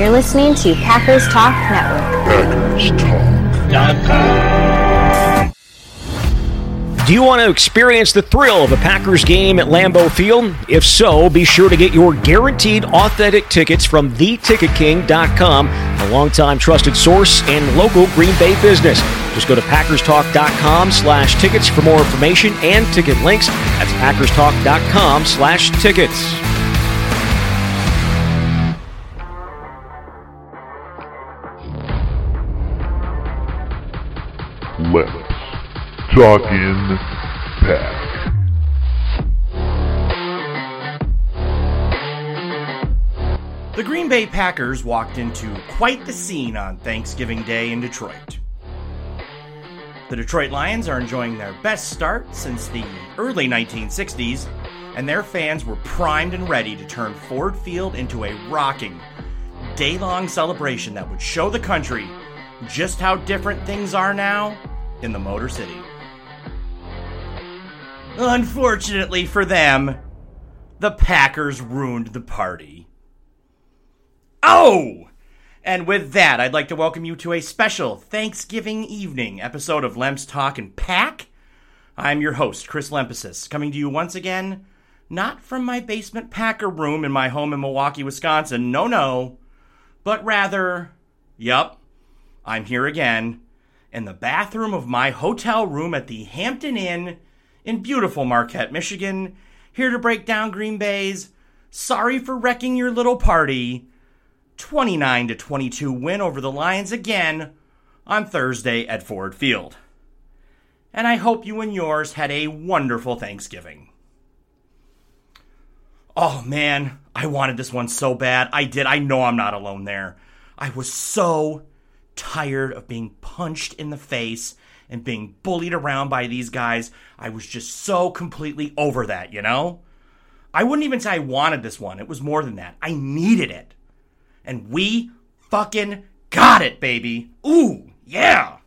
You're listening to Packers Talk Network. Packers Talk. Do you want to experience the thrill of a Packers game at Lambeau Field? If so, be sure to get your guaranteed authentic tickets from theticketking.com, a longtime trusted source and local Green Bay business. Just go to packerstalk.com slash tickets for more information and ticket links. That's packerstalk.com slash tickets. Talk in pack. The Green Bay Packers walked into quite the scene on Thanksgiving Day in Detroit. The Detroit Lions are enjoying their best start since the early 1960s, and their fans were primed and ready to turn Ford Field into a rocking, day long celebration that would show the country just how different things are now in the Motor City. Unfortunately for them, the Packers ruined the party. Oh! And with that, I'd like to welcome you to a special Thanksgiving evening episode of Lemps Talk and Pack. I'm your host, Chris Lempesis, coming to you once again, not from my basement Packer room in my home in Milwaukee, Wisconsin, no, no, but rather, yup, I'm here again in the bathroom of my hotel room at the Hampton Inn in beautiful Marquette, Michigan, here to break down Green Bay's sorry for wrecking your little party 29 to 22 win over the Lions again on Thursday at Ford Field. And I hope you and yours had a wonderful Thanksgiving. Oh man, I wanted this one so bad. I did. I know I'm not alone there. I was so tired of being punched in the face and being bullied around by these guys. I was just so completely over that, you know? I wouldn't even say I wanted this one. It was more than that. I needed it. And we fucking got it, baby. Ooh, yeah.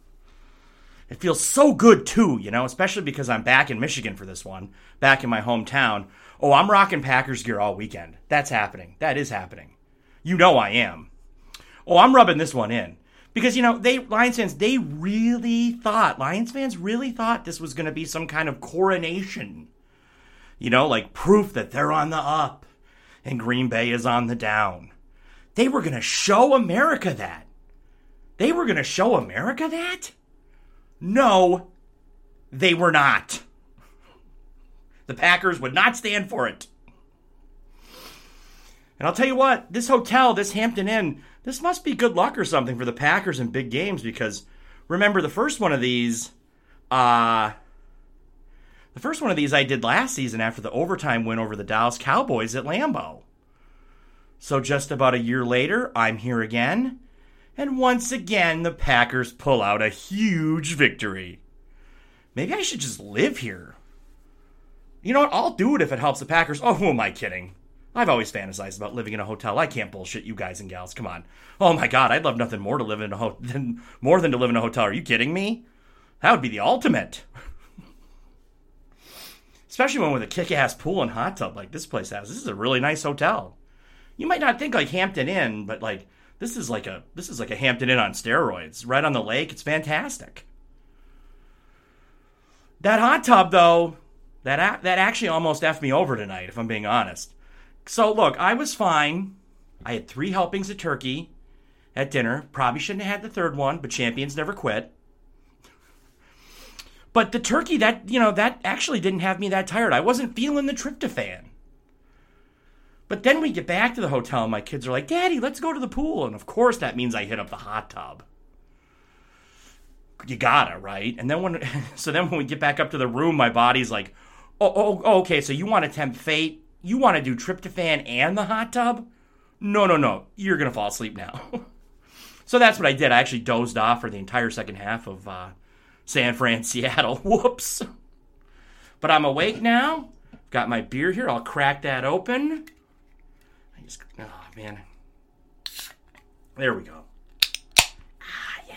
It feels so good too, you know, especially because I'm back in Michigan for this one, back in my hometown. Oh, I'm rocking Packers gear all weekend. That's happening. That is happening. You know I am. Oh, I'm rubbing this one in because you know they Lions fans they really thought Lions fans really thought this was going to be some kind of coronation, you know, like proof that they're on the up and Green Bay is on the down. They were going to show America that. They were going to show America that. No, they were not. The Packers would not stand for it. And I'll tell you what, this hotel, this Hampton Inn, this must be good luck or something for the Packers in big games because remember the first one of these uh the first one of these I did last season after the overtime win over the Dallas Cowboys at Lambeau. So just about a year later, I'm here again, and once again the Packers pull out a huge victory. Maybe I should just live here. You know what? I'll do it if it helps the Packers. Oh, who am I kidding? I've always fantasized about living in a hotel. I can't bullshit you guys and gals. Come on. Oh my god, I'd love nothing more to live in a ho- than more than to live in a hotel. Are you kidding me? That would be the ultimate. Especially one with a kick-ass pool and hot tub like this place has. This is a really nice hotel. You might not think like Hampton Inn, but like this is like a this is like a Hampton Inn on steroids. Right on the lake. It's fantastic. That hot tub though, that that actually almost effed me over tonight if I'm being honest. So look, I was fine. I had three helpings of turkey at dinner. Probably shouldn't have had the third one, but champions never quit. But the turkey that you know that actually didn't have me that tired. I wasn't feeling the tryptophan. But then we get back to the hotel, and my kids are like, "Daddy, let's go to the pool." And of course, that means I hit up the hot tub. You gotta right. And then when so then when we get back up to the room, my body's like, "Oh, oh, oh okay. So you want to tempt fate? You want to do tryptophan and the hot tub? No, no, no. You're going to fall asleep now. so that's what I did. I actually dozed off for the entire second half of uh, San Fran, Seattle. Whoops. But I'm awake now. Got my beer here. I'll crack that open. I just, oh, man. There we go. Ah, yeah.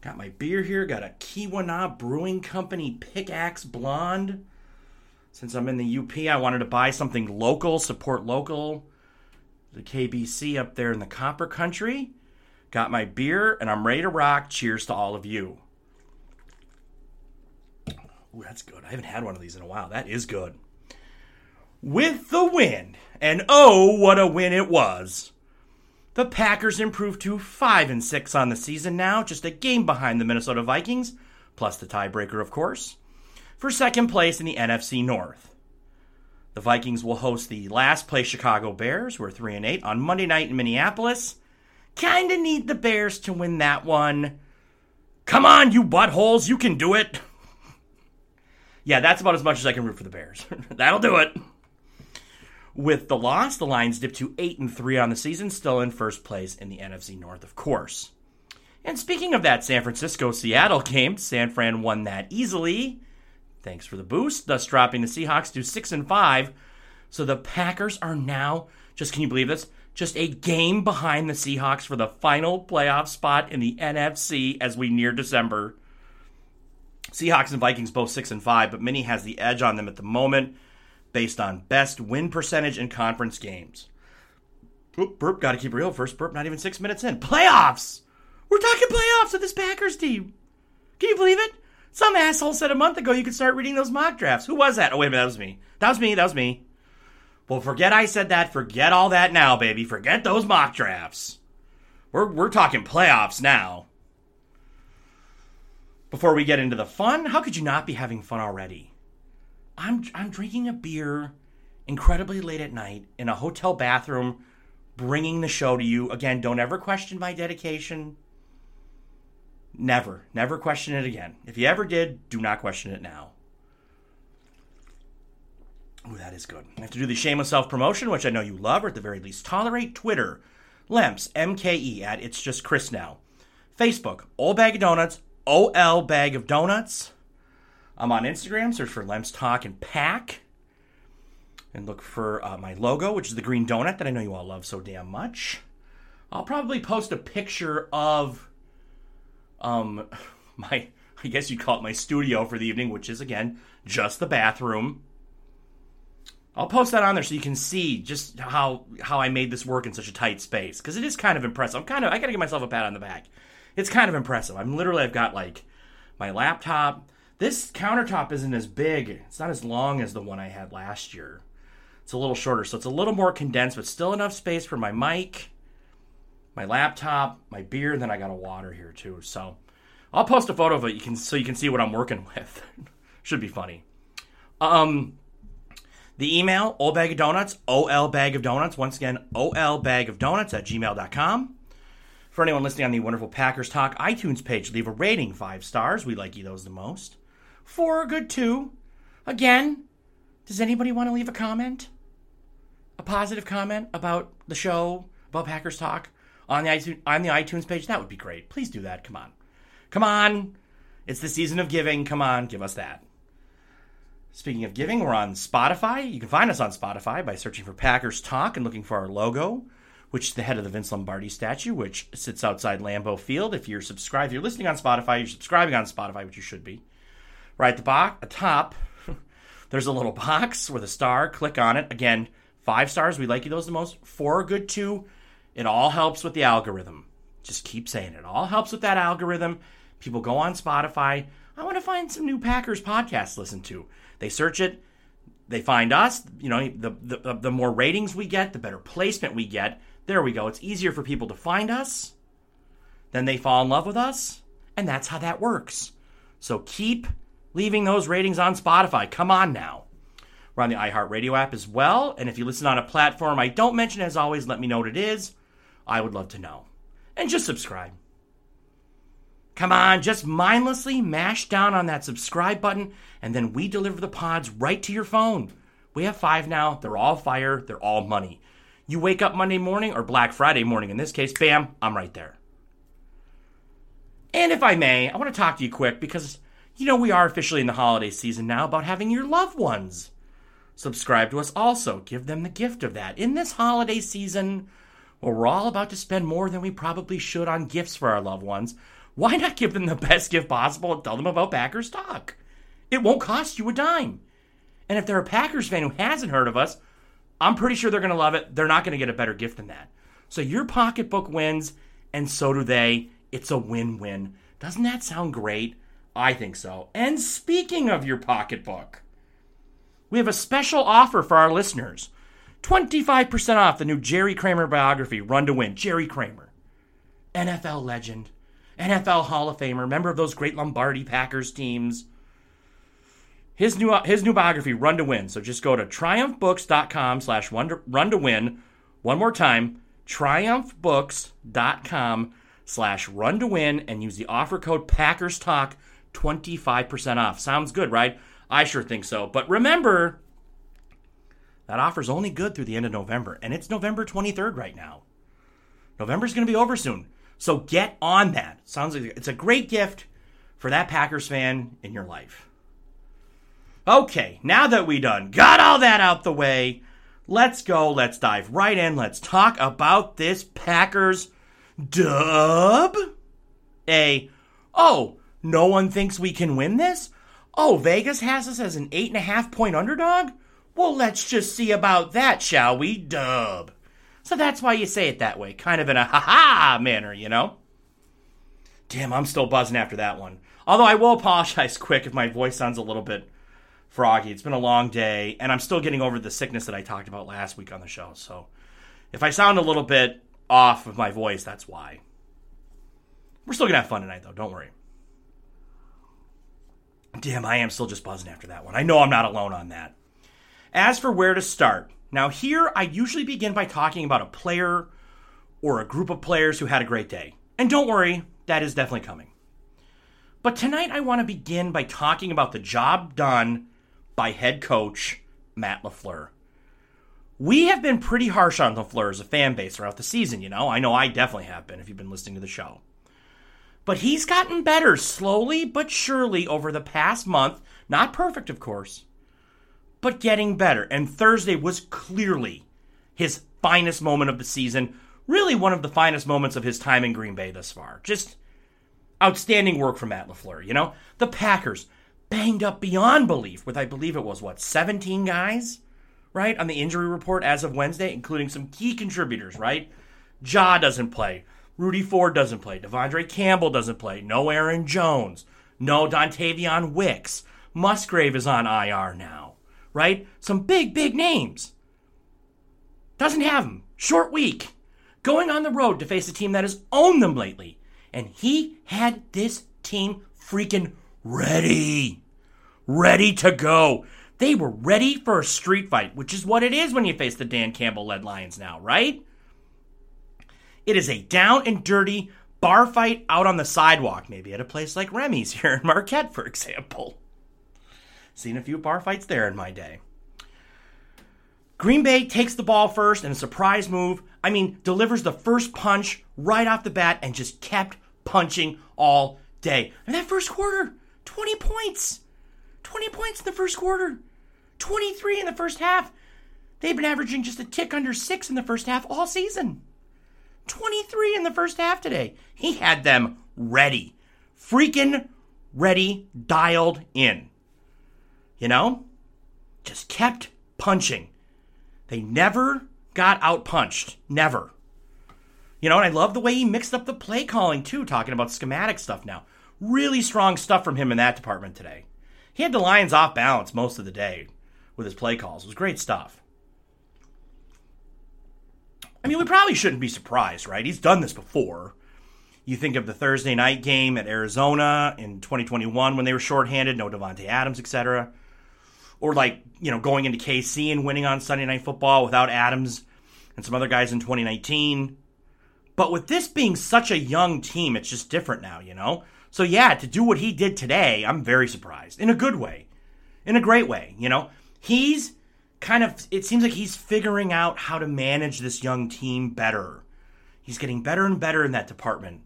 Got my beer here. Got a Keweenaw Brewing Company Pickaxe Blonde since I'm in the UP, I wanted to buy something local, support local. the KBC up there in the Copper Country. Got my beer and I'm ready to rock. Cheers to all of you. Ooh, that's good. I haven't had one of these in a while. That is good. With the win, and oh, what a win it was. The Packers improved to 5 and 6 on the season now, just a game behind the Minnesota Vikings, plus the tiebreaker, of course, for second place in the NFC North. The Vikings will host the last place Chicago Bears, who are 3 and 8, on Monday night in Minneapolis. Kinda need the Bears to win that one. Come on, you buttholes, you can do it. yeah, that's about as much as I can root for the Bears. That'll do it. With the loss, the Lions dipped to 8 and 3 on the season, still in first place in the NFC North, of course. And speaking of that San Francisco Seattle game, San Fran won that easily. Thanks for the boost, thus dropping the Seahawks to 6 and 5. So the Packers are now, just can you believe this? Just a game behind the Seahawks for the final playoff spot in the NFC as we near December. Seahawks and Vikings both 6 and 5, but Mini has the edge on them at the moment based on best win percentage in conference games. Oop, burp, gotta keep real. First burp, not even six minutes in. Playoffs! We're talking playoffs with this Packers team. Can you believe it? Some asshole said a month ago you could start reading those mock drafts. Who was that? Oh, wait a minute, that was me. That was me, that was me. Well, forget I said that. Forget all that now, baby. Forget those mock drafts. We're, we're talking playoffs now. Before we get into the fun, how could you not be having fun already? I'm I'm drinking a beer incredibly late at night in a hotel bathroom, bringing the show to you. Again, don't ever question my dedication. Never, never question it again. If you ever did, do not question it now. Ooh, that is good. I have to do the shameless self promotion, which I know you love, or at the very least tolerate. Twitter, Lemps, MKE, at It's Just Chris Now. Facebook, Old Bag of Donuts, OL Bag of Donuts. I'm on Instagram. Search for Lemps Talk and Pack. And look for uh, my logo, which is the green donut that I know you all love so damn much. I'll probably post a picture of um my I guess you'd call it my studio for the evening, which is again just the bathroom. I'll post that on there so you can see just how how I made this work in such a tight space because it is kind of impressive. I'm kind of I got to give myself a pat on the back. It's kind of impressive. I'm literally I've got like my laptop, this countertop isn't as big. It's not as long as the one I had last year. It's a little shorter, so it's a little more condensed, but still enough space for my mic, my laptop, my beer, and then I got a water here too. So I'll post a photo of it you can so you can see what I'm working with. Should be funny. Um the email, ol bag of donuts, ol bag of donuts, once again, ol bag of donuts at gmail.com. For anyone listening on the wonderful Packers Talk iTunes page, leave a rating, five stars. We like you those the most for a good two. Again, does anybody want to leave a comment? A positive comment about the show, about Packers Talk on the iTunes, on the iTunes page? That would be great. Please do that. Come on. Come on. It's the season of giving. Come on, give us that. Speaking of giving, we're on Spotify. You can find us on Spotify by searching for Packers Talk and looking for our logo, which is the head of the Vince Lombardi statue, which sits outside Lambeau Field. If you're subscribed, if you're listening on Spotify, you're subscribing on Spotify, which you should be. Right at the bo- top, there's a little box with a star. Click on it. Again, five stars. We like you those the most. Four good two. It all helps with the algorithm. Just keep saying it. it all helps with that algorithm. People go on Spotify. I want to find some new Packers podcasts to listen to. They search it. They find us. You know, the, the uh, the more ratings we get, the better placement we get. There we go. It's easier for people to find us. Then they fall in love with us, and that's how that works. So keep leaving those ratings on Spotify. Come on now. We're on the iHeartRadio app as well. And if you listen on a platform I don't mention, as always, let me know what it is. I would love to know. And just subscribe. Come on, just mindlessly mash down on that subscribe button, and then we deliver the pods right to your phone. We have five now. They're all fire, they're all money. You wake up Monday morning, or Black Friday morning in this case, bam, I'm right there. And if I may, I want to talk to you quick because you know, we are officially in the holiday season now about having your loved ones subscribe to us also. Give them the gift of that. In this holiday season, where we're all about to spend more than we probably should on gifts for our loved ones, why not give them the best gift possible and tell them about Packers Talk? It won't cost you a dime. And if they're a Packers fan who hasn't heard of us, I'm pretty sure they're going to love it. They're not going to get a better gift than that. So your pocketbook wins, and so do they. It's a win win. Doesn't that sound great? I think so. And speaking of your pocketbook, we have a special offer for our listeners 25% off the new Jerry Kramer biography, Run to Win. Jerry Kramer, NFL legend, NFL Hall of Famer, member of those great Lombardi Packers teams. His new his new biography, Run to Win. So just go to triumphbooks.com slash run to win. One more time, triumphbooks.com slash run to win and use the offer code Packers Talk 25% off. Sounds good, right? I sure think so. But remember, that offer's only good through the end of November, and it's November 23rd right now. November's going to be over soon. So get on that. Sounds like it's a great gift for that Packers fan in your life. Okay, now that we done got all that out the way, let's go. Let's dive right in. Let's talk about this Packers dub. A, oh, no one thinks we can win this? Oh, Vegas has us as an eight and a half point underdog? Well, let's just see about that, shall we? Dub. So that's why you say it that way, kind of in a ha ha manner, you know? Damn, I'm still buzzing after that one. Although I will apologize quick if my voice sounds a little bit froggy. It's been a long day, and I'm still getting over the sickness that I talked about last week on the show. So if I sound a little bit off of my voice, that's why. We're still going to have fun tonight, though. Don't worry. Damn, I am still just buzzing after that one. I know I'm not alone on that. As for where to start, now here I usually begin by talking about a player or a group of players who had a great day. And don't worry, that is definitely coming. But tonight I want to begin by talking about the job done by head coach Matt LaFleur. We have been pretty harsh on LaFleur as a fan base throughout the season, you know. I know I definitely have been if you've been listening to the show. But he's gotten better slowly but surely over the past month. Not perfect, of course, but getting better. And Thursday was clearly his finest moment of the season. Really, one of the finest moments of his time in Green Bay thus far. Just outstanding work from Matt LaFleur. You know, the Packers banged up beyond belief with, I believe it was, what, 17 guys, right, on the injury report as of Wednesday, including some key contributors, right? Ja doesn't play. Rudy Ford doesn't play. De'Vondre Campbell doesn't play. No Aaron Jones. No Dontayvion Wicks. Musgrave is on IR now, right? Some big, big names. Doesn't have them. Short week. Going on the road to face a team that has owned them lately. And he had this team freaking ready. Ready to go. They were ready for a street fight, which is what it is when you face the Dan Campbell led Lions now, right? It is a down and dirty bar fight out on the sidewalk, maybe at a place like Remy's here in Marquette, for example. Seen a few bar fights there in my day. Green Bay takes the ball first in a surprise move. I mean, delivers the first punch right off the bat and just kept punching all day. And that first quarter, 20 points. 20 points in the first quarter. 23 in the first half. They've been averaging just a tick under six in the first half all season. 23 in the first half today. He had them ready. Freaking ready, dialed in. You know? Just kept punching. They never got out punched. Never. You know, and I love the way he mixed up the play calling too, talking about schematic stuff now. Really strong stuff from him in that department today. He had the Lions off balance most of the day with his play calls. It was great stuff. I mean, we probably shouldn't be surprised, right? He's done this before. You think of the Thursday night game at Arizona in 2021 when they were shorthanded, no Davante Adams, etc. Or like, you know, going into KC and winning on Sunday Night Football without Adams and some other guys in 2019. But with this being such a young team, it's just different now, you know? So yeah, to do what he did today, I'm very surprised. In a good way. In a great way, you know? He's kind of it seems like he's figuring out how to manage this young team better. He's getting better and better in that department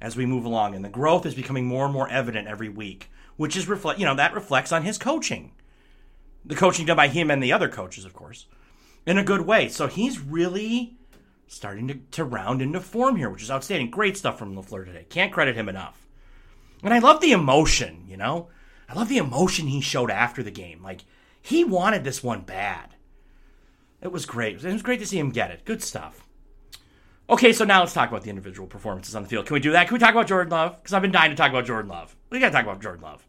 as we move along, and the growth is becoming more and more evident every week, which is reflect you know that reflects on his coaching, the coaching done by him and the other coaches, of course, in a good way. So he's really starting to, to round into form here, which is outstanding. Great stuff from LaFleur today. Can't credit him enough. And I love the emotion, you know, I love the emotion he showed after the game, like he wanted this one bad. It was great. It was great to see him get it. Good stuff. Okay, so now let's talk about the individual performances on the field. Can we do that? Can we talk about Jordan Love? Because I've been dying to talk about Jordan Love. We got to talk about Jordan Love.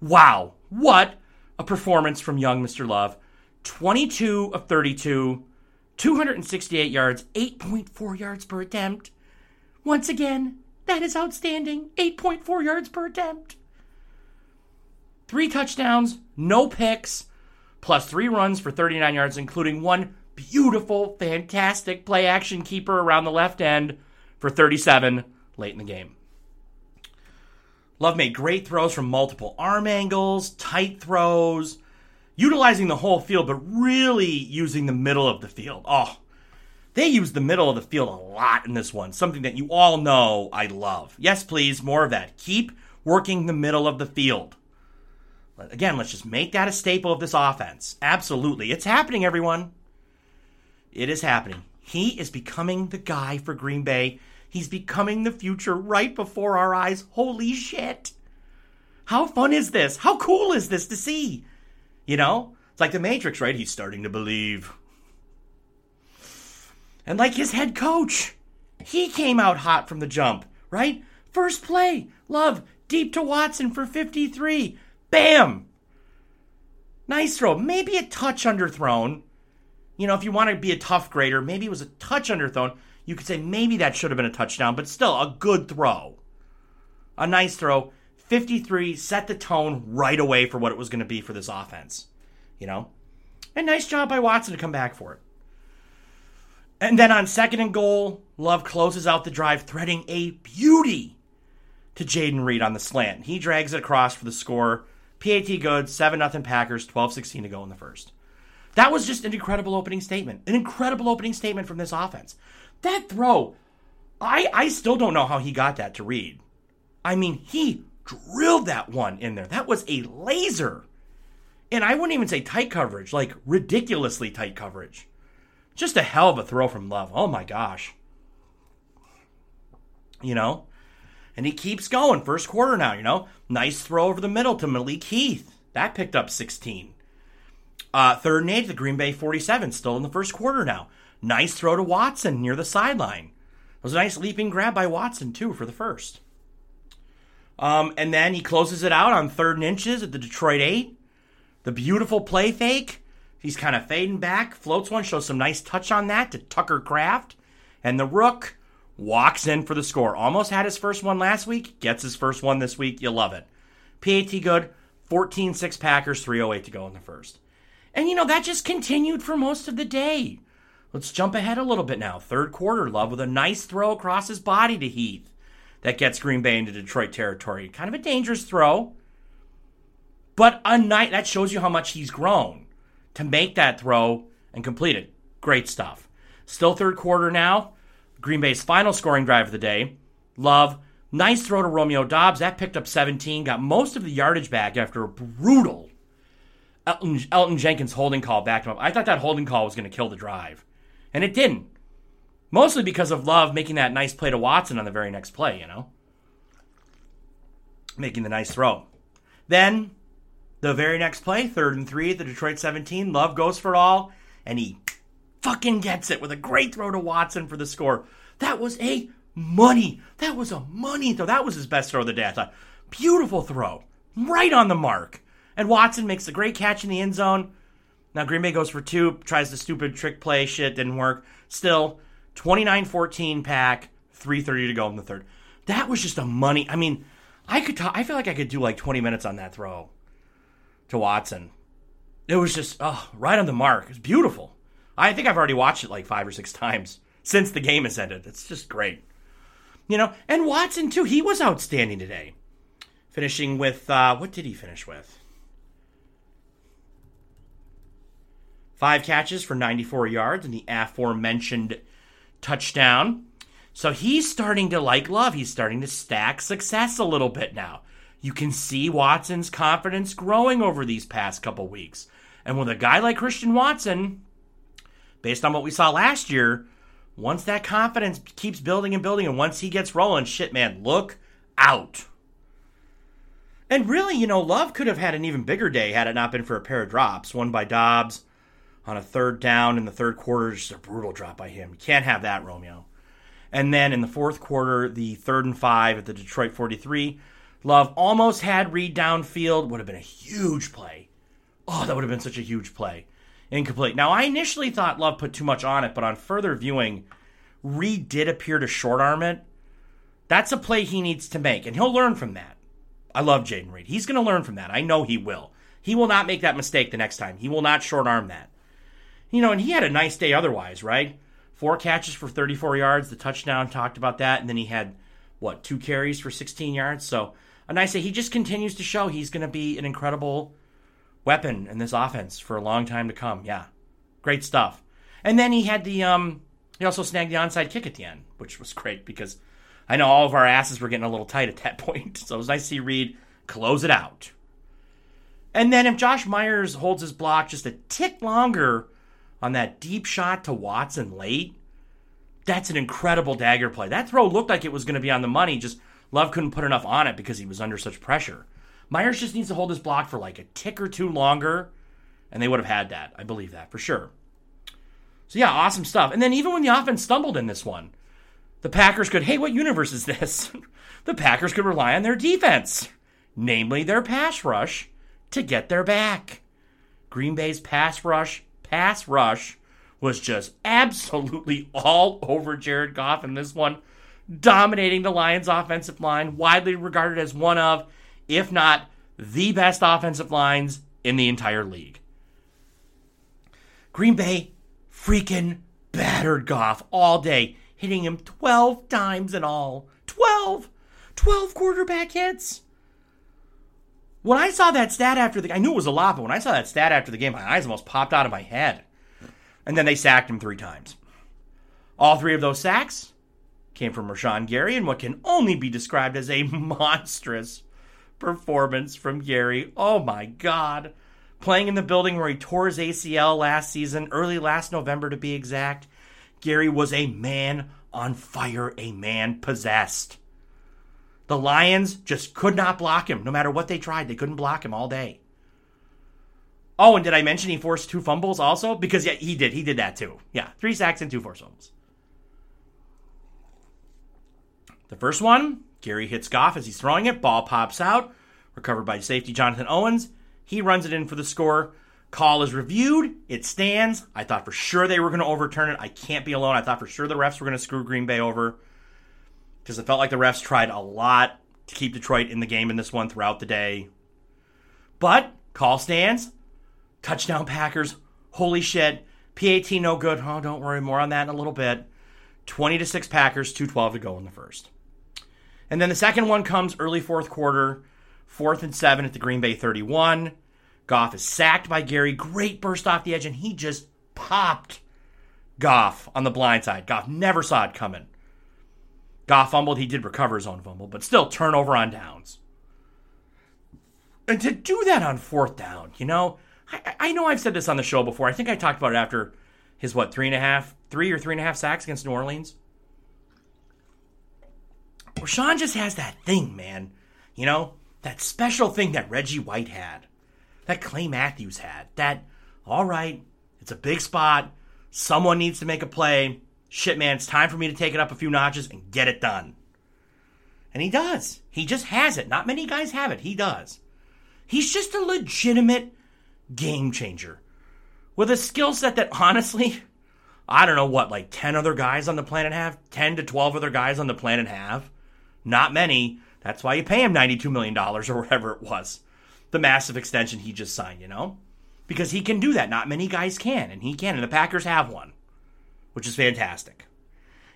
Wow, what a performance from young Mr. Love. 22 of 32, 268 yards, 8.4 yards per attempt. Once again, that is outstanding. 8.4 yards per attempt. Three touchdowns, no picks, plus three runs for 39 yards, including one beautiful, fantastic play action keeper around the left end for 37 late in the game. Love made great throws from multiple arm angles, tight throws, utilizing the whole field, but really using the middle of the field. Oh, they used the middle of the field a lot in this one, something that you all know I love. Yes, please, more of that. Keep working the middle of the field. Again, let's just make that a staple of this offense. Absolutely. It's happening, everyone. It is happening. He is becoming the guy for Green Bay. He's becoming the future right before our eyes. Holy shit. How fun is this? How cool is this to see? You know? It's like the Matrix, right? He's starting to believe. And like his head coach, he came out hot from the jump, right? First play, Love, deep to Watson for 53. Bam! Nice throw. Maybe a touch underthrown. You know, if you want to be a tough grader, maybe it was a touch underthrown. You could say maybe that should have been a touchdown, but still a good throw. A nice throw. 53 set the tone right away for what it was going to be for this offense. You know? And nice job by Watson to come back for it. And then on second and goal, Love closes out the drive, threading a beauty to Jayden Reed on the slant. He drags it across for the score. PAT good, 7 0 Packers, 12 16 to go in the first. That was just an incredible opening statement. An incredible opening statement from this offense. That throw, I, I still don't know how he got that to Reed. I mean, he drilled that one in there. That was a laser. And I wouldn't even say tight coverage, like ridiculously tight coverage. Just a hell of a throw from Love. Oh my gosh. You know? And he keeps going. First quarter now, you know? Nice throw over the middle to Malik Heath. That picked up 16. Uh, third and eight the Green Bay 47, still in the first quarter now. Nice throw to Watson near the sideline. It was a nice leaping grab by Watson, too, for the first. Um, and then he closes it out on third and inches at the Detroit 8. The beautiful play fake. He's kind of fading back, floats one, shows some nice touch on that to Tucker Kraft. And the Rook walks in for the score. Almost had his first one last week, gets his first one this week. You love it. PAT good, 14 6 Packers, 308 to go in the first. And you know, that just continued for most of the day. Let's jump ahead a little bit now. Third quarter, Love with a nice throw across his body to Heath that gets Green Bay into Detroit territory. Kind of a dangerous throw, but a night that shows you how much he's grown to make that throw and complete it. Great stuff. Still third quarter now. Green Bay's final scoring drive of the day. Love, nice throw to Romeo Doubs. That picked up 17, got most of the yardage back after a brutal Elton, Elgton Jenkins holding call backed him up. I thought that holding call was going to kill the drive, and it didn't. Mostly because of Love making that nice play to Watson on the very next play, you know? Making the nice throw. Then, the very next play, third and three the Detroit 17, Love goes for all, and he fucking gets it with a great throw to Watson for the score. That was a money. That was a money throw. That was his best throw of the day. I thought, beautiful throw. Right on the mark. And Watson makes a great catch in the end zone. Now Green Bay goes for two, tries the stupid trick play shit, didn't work. Still, 29-14 pack, 3.30 to go in the third. That was just a money. I mean, I could talk, I feel like I could do like 20 minutes on that throw to Watson. It was just, oh, right on the mark. It's beautiful. I think I've already watched it like five or six times since the game has ended. It's just great. You know, and Watson too, he was outstanding today. Finishing with, uh, what did he finish with? Five catches for 94 yards and the aforementioned touchdown. So he's starting to like Love. He's starting to stack success a little bit now. You can see Watson's confidence growing over these past couple weeks. And with a guy like Christian Watson, based on what we saw last year, once that confidence keeps building and building, and once he gets rolling, shit, man, look out. And really, you know, Love could have had an even bigger day had it not been for a pair of drops, one by Doubs, on a third down in the third quarter. Just a brutal drop by him. You can't have that, Romeo. And then in the fourth quarter, the third and five at the Detroit 43, Love almost had Reed downfield. Would have been a huge play. Oh, that would have been such a huge play. Incomplete. Now, I initially thought Love put too much on it, but on further viewing, Reed did appear to short arm it. That's a play he needs to make, and he'll learn from that. I love Jayden Reed. He's going to learn from that. I know he will. He will not make that mistake the next time. He will not short arm that. You know, and he had a nice day otherwise, right? Four catches for 34 yards, the touchdown, talked about that, and then he had, what, two carries for 16 yards? So a nice day. He just continues to show he's going to be an incredible weapon in this offense for a long time to come. Yeah, great stuff. And then he had the, um, he also snagged the onside kick at the end, which was great because I know all of our asses were getting a little tight at that point. So it was nice to see Reed close it out. And then if Josh Myers holds his block just a tick longer on that deep shot to Watson late, that's an incredible dagger play. That throw looked like it was going to be on the money, just Love couldn't put enough on it because he was under such pressure. Myers just needs to hold his block for like a tick or two longer, and they would have had that. I believe that for sure. So yeah, awesome stuff. And then even when the offense stumbled in this one, the Packers could, hey, what universe is this? the Packers could rely on their defense, namely their pass rush, to get their back. Green Bay's pass rush, pass rush was just absolutely all over Jared Goff in this one, dominating the Lions' offensive line, widely regarded as one of, if not the best offensive lines in the entire league. Green Bay freaking battered Goff all day hitting him 12 times in all. 12! 12 quarterback hits! When I saw that stat after the I knew it was a lot, but when I saw that stat after the game, my eyes almost popped out of my head. And then they sacked him three times. All three of those sacks came from Rashan Gary in what can only be described as a monstrous performance from Gary. Oh my God. Playing in the building where he tore his ACL last season, early last November to be exact, Gary was a man on fire, a man possessed. The Lions just could not block him. No matter what they tried, they couldn't block him all day. Oh, and did I mention he forced two fumbles also? Because yeah, he did. He did that too. Yeah, three sacks and two forced fumbles. The first one, Gary hits Goff as he's throwing it. Ball pops out, recovered by safety Jonathan Owens. He runs it in for the score. Call is reviewed. It stands. I thought for sure they were going to overturn it. I can't be alone. I thought for sure the refs were going to screw Green Bay over because it felt like the refs tried a lot to keep Detroit in the game in this one throughout the day. But call stands. Touchdown Packers. Holy shit. PAT no good. Oh, don't worry. More on that in a little bit. 20 to 6 Packers, 212 to go in the first. And then the second one comes early fourth quarter, fourth and seven at the Green Bay 31. Goff is sacked by Gary. Great burst off the edge, and he just popped Goff on the blind side. Goff never saw it coming. Goff fumbled. He did recover his own fumble, but still turnover on downs. And to do that on fourth down, you know, I, I know I've said this on the show before. I think I talked about it after his, what, three and a half, three or three and a half sacks against New Orleans. Rashan just has that thing, man. You know, that special thing that Reggie White had that Clay Matthews had. That, all right, it's a big spot. Someone needs to make a play. Shit, man, it's time for me to take it up a few notches and get it done. And he does. He just has it. Not many guys have it. He does. He's just a legitimate game changer with a skill set that honestly, I don't know what, like 10 other guys on the planet have? 10 to 12 other guys on the planet have? Not many. That's why you pay him $92 million or whatever it was the massive extension he just signed, you know? Because he can do that. Not many guys can, and he can. And the Packers have one, which is fantastic.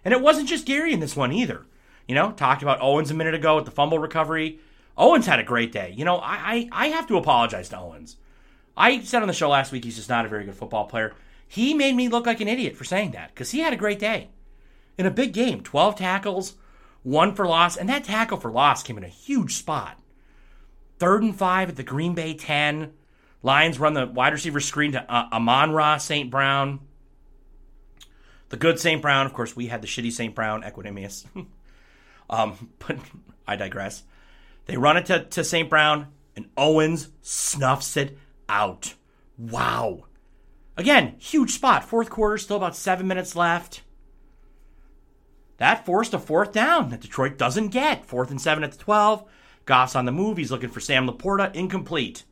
And it wasn't just Gary in this one either. You know, talked about Owens a minute ago with the fumble recovery. Owens had a great day. You know, I, I, I have to apologize to Owens. I said on the show last week he's just not a very good football player. He made me look like an idiot for saying that because he had a great day in a big game 12 tackles, one for loss, and that tackle for loss came in a huge spot. Third and five at the Green Bay 10. Lions run the wide receiver screen to uh, Amon-Ra St. Brown. The good St. Brown, of course, we had the shitty St. Brown, Equanimeous. um, but I digress. They run it to, to St. Brown, and Owens snuffs it out. Wow. Again, huge spot. Fourth quarter, still about seven minutes left. That forced a fourth down that Detroit doesn't get. Fourth and seven at the 12. Goff's on the move. He's looking for Sam LaPorta. Incomplete.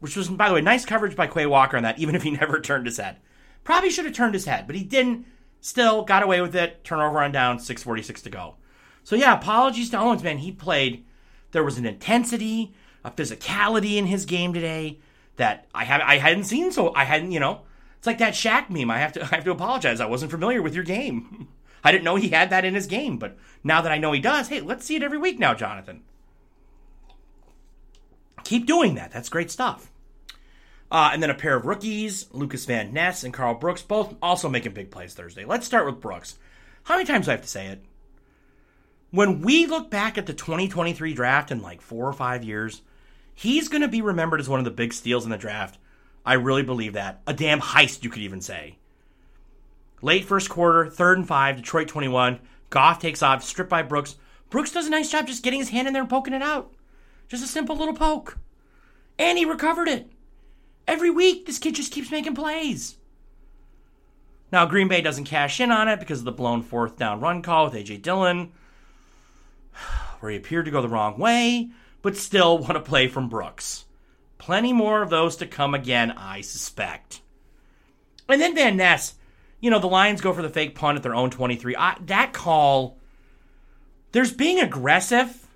Which was, by the way, nice coverage by Quay Walker on that, even if he never turned his head. Probably should have turned his head, but he didn't. Still got away with it. Turnover on down, 646 to go. So yeah, apologies to Owens, man. He played. There was an intensity, a physicality in his game today that I have I hadn't seen. So I hadn't, you know, it's like that Shaq meme. I have to I have to apologize. I wasn't familiar with your game. I didn't know he had that in his game, but now that I know he does, hey, let's see it every week now, Jonathan. Keep doing that. That's great stuff. Uh, and then a pair of rookies, Lucas Van Ness and Karl Brooks, both also making big plays Thursday. Let's start with Brooks. How many times do I have to say it? When we look back at the 2023 draft in like four or five years, he's going to be remembered as one of the big steals in the draft. I really believe that. A damn heist, you could even say. Late first quarter, third and five, Detroit 21. Goff takes off, stripped by Brooks. Brooks does a nice job just getting his hand in there and poking it out. Just a simple little poke. And he recovered it. Every week, this kid just keeps making plays. Now, Green Bay doesn't cash in on it because of the blown fourth down run call with A.J. Dillon, where he appeared to go the wrong way, but still want to play from Brooks. Plenty more of those to come again, I suspect. And then Van Ness, you know, the Lions go for the fake punt at their own 23. I, that call, there's being aggressive.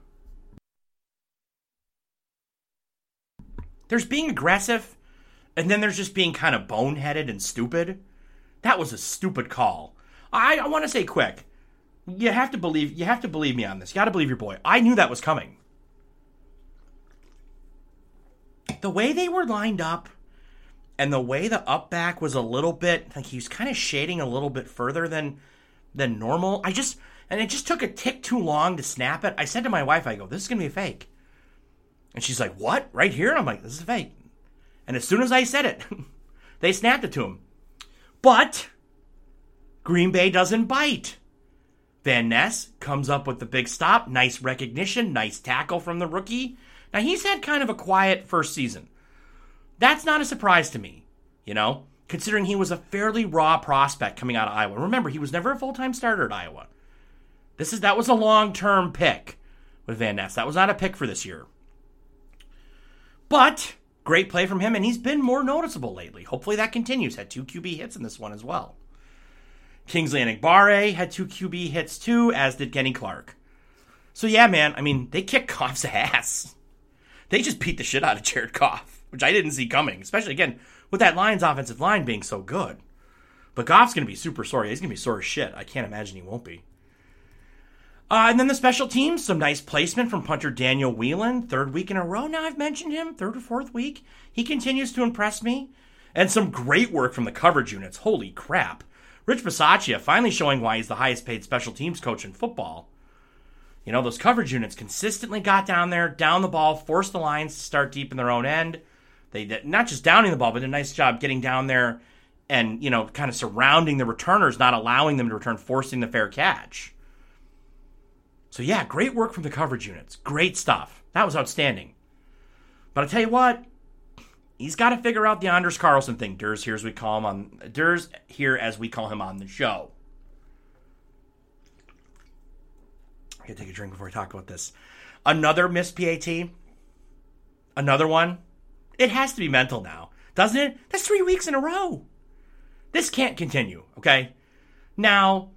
There's being aggressive and then there's just being kind of boneheaded and stupid. That was a stupid call. I, I want to say quick. You have to believe you have to believe me on this. You got to believe your boy. I knew that was coming. The way they were lined up and the way the up back was a little bit like he was kind of shading a little bit further than than normal. I just and it just took a tick too long to snap it. I said to my wife, I go, "This is to be a fake." And she's like, "What? Right here?" I'm like, "This is a fake." And as soon as I said it, they snapped it to him. But Green Bay doesn't bite. Van Ness comes up with the big stop. Nice recognition, nice tackle from the rookie. Now, he's had kind of a quiet first season. That's not a surprise to me, you know, considering he was a fairly raw prospect coming out of Iowa. Remember, he was never a full time starter at Iowa. This is that was a long term pick with Van Ness. That was not a pick for this year. But Great play from him, and he's been more noticeable lately. Hopefully that continues. Had two QB hits in this one as well. Kingsley Enagbare had two QB hits too, as did Kenny Clark. So yeah, man, I mean, they kicked Goff's ass. They just beat the shit out of Jared Goff, which I didn't see coming, especially again with that Lions offensive line being so good. But Goff's gonna be super sore. He's gonna be sore as shit. I can't imagine he won't be. Uh, and then the special teams, some nice placement from punter Daniel Whelan, third week in a row. Now I've mentioned him, third or fourth week. He continues to impress me. And some great work from the coverage units. Holy crap. Rich Bisaccia finally showing why he's the highest paid special teams coach in football. You know, those coverage units consistently got down there, down the ball, forced the Lions to start deep in their own end. They did not just downing the ball, but did a nice job getting down there and, you know, kind of surrounding the returners, not allowing them to return, forcing the fair catch. So yeah, great work from the coverage units. Great stuff. That was outstanding. But I tell you what, he's got to figure out the Anders Carlson thing. Durs here as we call him on Durs here as we call him on the show. I gotta take a drink before I talk about this. Another missed PAT. Another one. It has to be mental now, doesn't it? That's three weeks in a row. This can't continue. Okay. Now,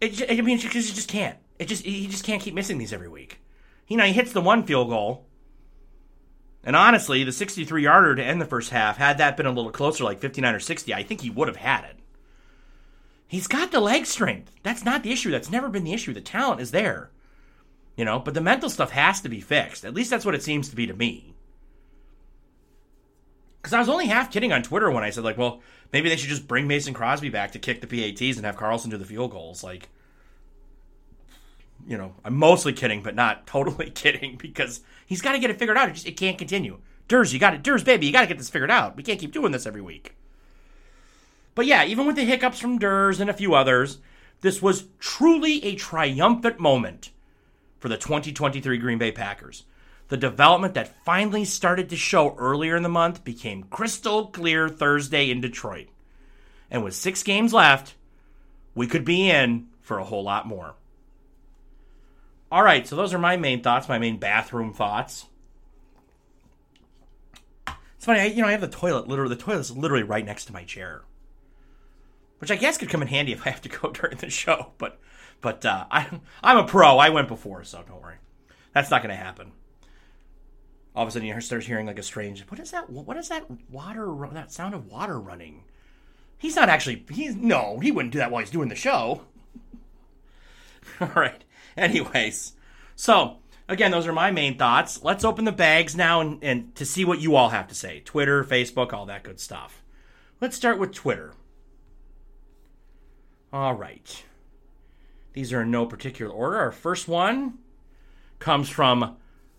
it, I mean, because it just can't. It just he just can't keep missing these every week. You know, he hits the one field goal. And honestly, the 63 yarder to end the first half, had that been a little closer, like 59 or 60, I think he would have had it. He's got the leg strength. That's not the issue. That's never been the issue. The talent is there. You know, but the mental stuff has to be fixed. At least that's what it seems to be to me. Because I was only half kidding on Twitter when I said, like, well, maybe they should just bring Mason Crosby back to kick the PATs and have Carlson do the field goals. Like, you know, I'm mostly kidding, but not totally kidding because he's got to get it figured out. It just it can't continue. Durs, you got it. Durs, baby, you got to get this figured out. We can't keep doing this every week. But yeah, even with the hiccups from Durs and a few others, this was truly a triumphant moment for the 2023 Green Bay Packers. the development that finally started to show earlier in the month became crystal clear Thursday in Detroit. And with six games left, we could be in for a whole lot more. All right, so those are my main thoughts, my main bathroom thoughts. It's funny, I, you know, I have the toilet literally. The toilet is literally right next to my chair, which I guess could come in handy if I have to go during the show. But, but uh, I, I'm a pro. I went before, so don't worry. That's not going to happen. All of a sudden, you start hearing like a strange. What is that? What is that water? That sound of water running? He's not actually. He's no. He wouldn't do that while he's doing the show. All right. Anyways, so again, those are my main thoughts. Let's open the bags now and, and to see what you all have to say. Twitter, Facebook, all that good stuff. Let's start with Twitter. All right. These are in no particular order. Our first one comes from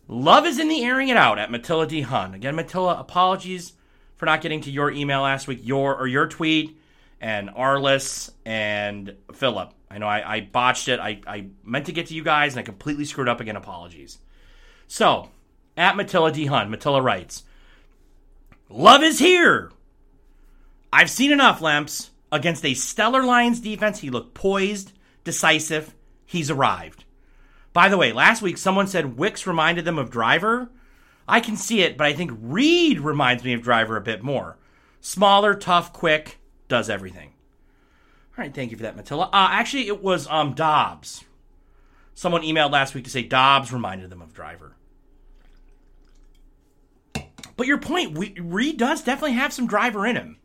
Love is in the airing it out at Matilla D. Hun. Again, Matilla, apologies for not getting to your email last week, your or your tweet, and Arliss and Philip. I know I, I botched it. I, I meant to get to you guys and I completely screwed up again. Apologies. So, at Matilla D. Hun, Matilla writes, Love is here. I've seen enough, Lemps. Against a stellar Lions defense, he looked poised, decisive. He's arrived. By the way, last week someone said Wicks reminded them of Driver. I can see it, but I think Reed reminds me of Driver a bit more. Smaller, tough, quick, does everything. All right, thank you for that, Matilla. Uh, actually, it was um, Doubs. Someone emailed last week to say Doubs reminded them of Driver. But your point, we, Reed does definitely have some driver in him.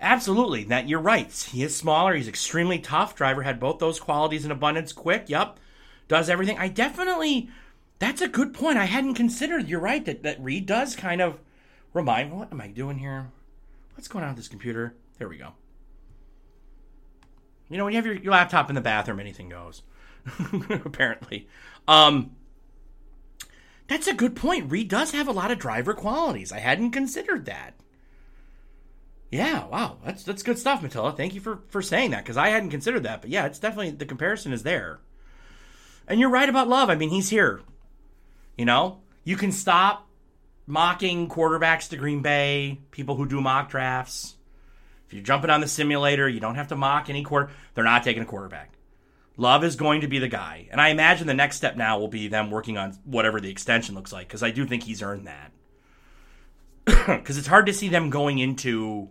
Absolutely. That you're right. He is smaller. He's extremely tough. Driver had both those qualities in abundance. Quick. Yep. Does everything. I definitely. That's a good point. I hadn't considered. You're right that that Reed does kind of remind. What am I doing here? What's going on with this computer? There we go. You know, when you have your, your laptop in the bathroom, anything goes. Apparently. Um, that's a good point. Reed does have a lot of driver qualities. I hadn't considered that. Yeah, wow, that's that's good stuff, Matilla. Thank you for for saying that because I hadn't considered that. But yeah, it's definitely the comparison is there. And you're right about Love. I mean, he's here. You know, you can stop mocking quarterbacks to Green Bay, people who do mock drafts. If you're jumping on the simulator, you don't have to mock any quarter. They're not taking a quarterback. Love is going to be the guy. And I imagine the next step now will be them working on whatever the extension looks like because I do think he's earned that. Because it's hard to see them going into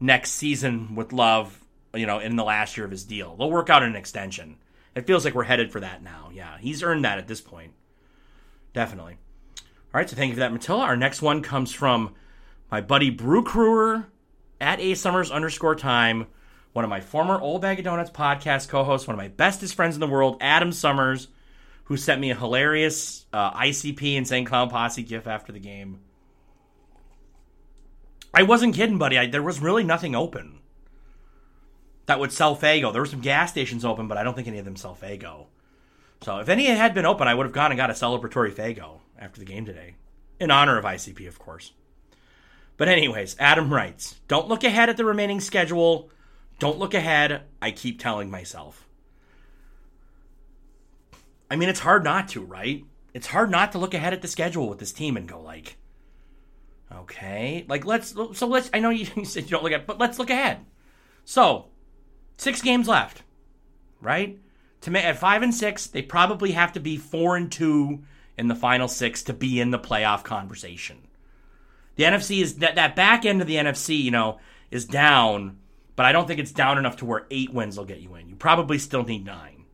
next season with Love, you know, in the last year of his deal. They'll work out an extension. It feels like we're headed for that now. Yeah, he's earned that at this point. Definitely. All right, so thank you for that, Matilla. Our next one comes from my buddy Brew Crewer at A Summers underscore time, one of my former Old Bag of Donuts podcast co hosts, one of my bestest friends in the world, Adam Summers, who sent me a hilarious uh, ICP St. Clown Posse gif after the game. I wasn't kidding, buddy. I, there was really nothing open that would sell Faygo. There were some gas stations open, but I don't think any of them sell Faygo. So if any had been open, I would have gone and got a celebratory Faygo after the game today, in honor of ICP, of course. But, anyways, Adam writes Don't look ahead at the remaining schedule. Don't look ahead. I keep telling myself. I mean, it's hard not to, right? It's hard not to look ahead at the schedule with this team and go, like, okay, like, let's, so let's, I know you said you don't look at, but let's look ahead. So, six games left, right? To make at five and six, they probably have to be four and two in the final six to be in the playoff conversation. The NFC is that that back end of the NFC, you know, is down, but I don't think it's down enough to where eight wins will get you in. You probably still need nine.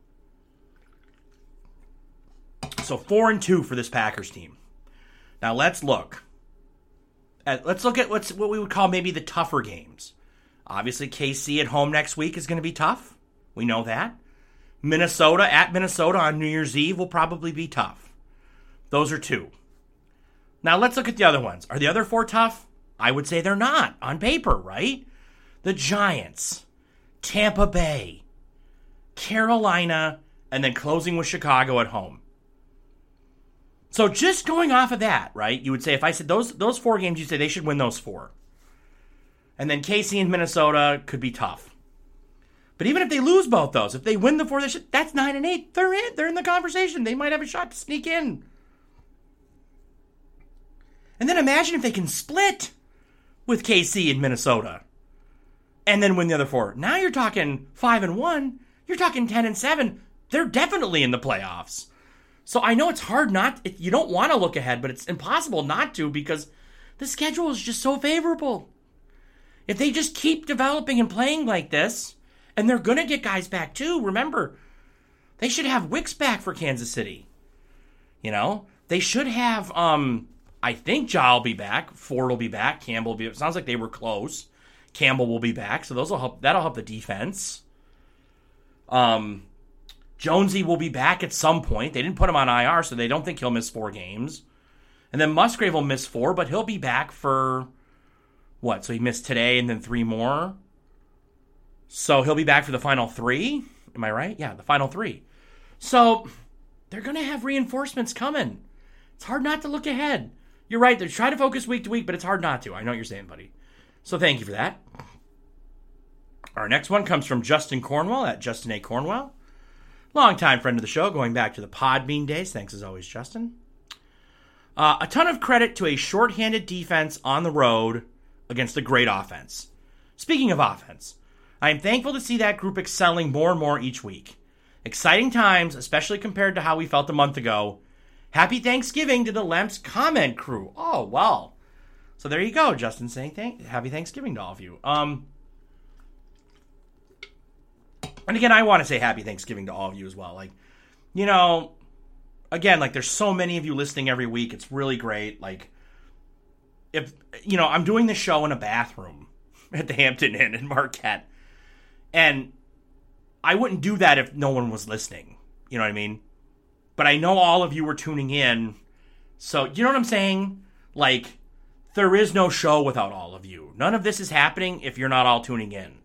So four and two for this Packers team. Now let's look. At, let's look at what's what we would call maybe the tougher games. Obviously, KC at home next week is going to be tough. We know that. Minnesota at Minnesota on New Year's Eve will probably be tough. Those are two. Now let's look at the other ones. Are the other four tough? I would say they're not on paper, right? The Giants, Tampa Bay, Carolina, and then closing with Chicago at home. So just going off of that, right? You would say if I said those those four games, you say they should win those four. And then KC and Minnesota could be tough. But even if they lose both those, if they win the four, they should, that's nine and eight. They're in. They're in the conversation. They might have a shot to sneak in. And then imagine if they can split with KC in Minnesota and then win the other four. Now you're talking 5 and 1, you're talking 10 and 7. They're definitely in the playoffs. So I know it's hard not you don't want to look ahead, but it's impossible not to because the schedule is just so favorable. If they just keep developing and playing like this, and they're going to get guys back too, remember, they should have Wicks back for Kansas City. You know, they should have um I think Ja will be back, Ford will be back, Campbell will be. It sounds like they were close. Campbell will be back, so those will help. That'll help the defense. Um, Jonesy will be back at some point. They didn't put him on IR, so they don't think he'll miss four games. And then Musgrave will miss four, but he'll be back for what? So he missed today and then three more. So he'll be back for the final three. Am I right? Yeah, the final three. So they're going to have reinforcements coming. It's hard not to look ahead. You're right. They're trying to focus week to week, but it's hard not to. I know what you're saying, buddy. So thank you for that. Our next one comes from Justin Cornwell at Justin A. Cornwell. Longtime friend of the show, going back to the Podbean days. Thanks as always, Justin. Uh, a ton of credit to a shorthanded defense on the road against a great offense. Speaking of offense, I am thankful to see that group excelling more and more each week. Exciting times, especially compared to how we felt a month ago. Happy Thanksgiving to the Lemps comment crew. Oh, well. So there you go, Justin saying thank happy Thanksgiving to all of you. Um And again, I want to say happy Thanksgiving to all of you as well. Like, you know, again, like there's so many of you listening every week. It's really great. Like if you know, I'm doing this show in a bathroom at the Hampton Inn in Marquette. And I wouldn't do that if no one was listening. You know what I mean? But I know all of you were tuning in. So, you know what I'm saying? Like there is no show without all of you. None of this is happening if you're not all tuning in.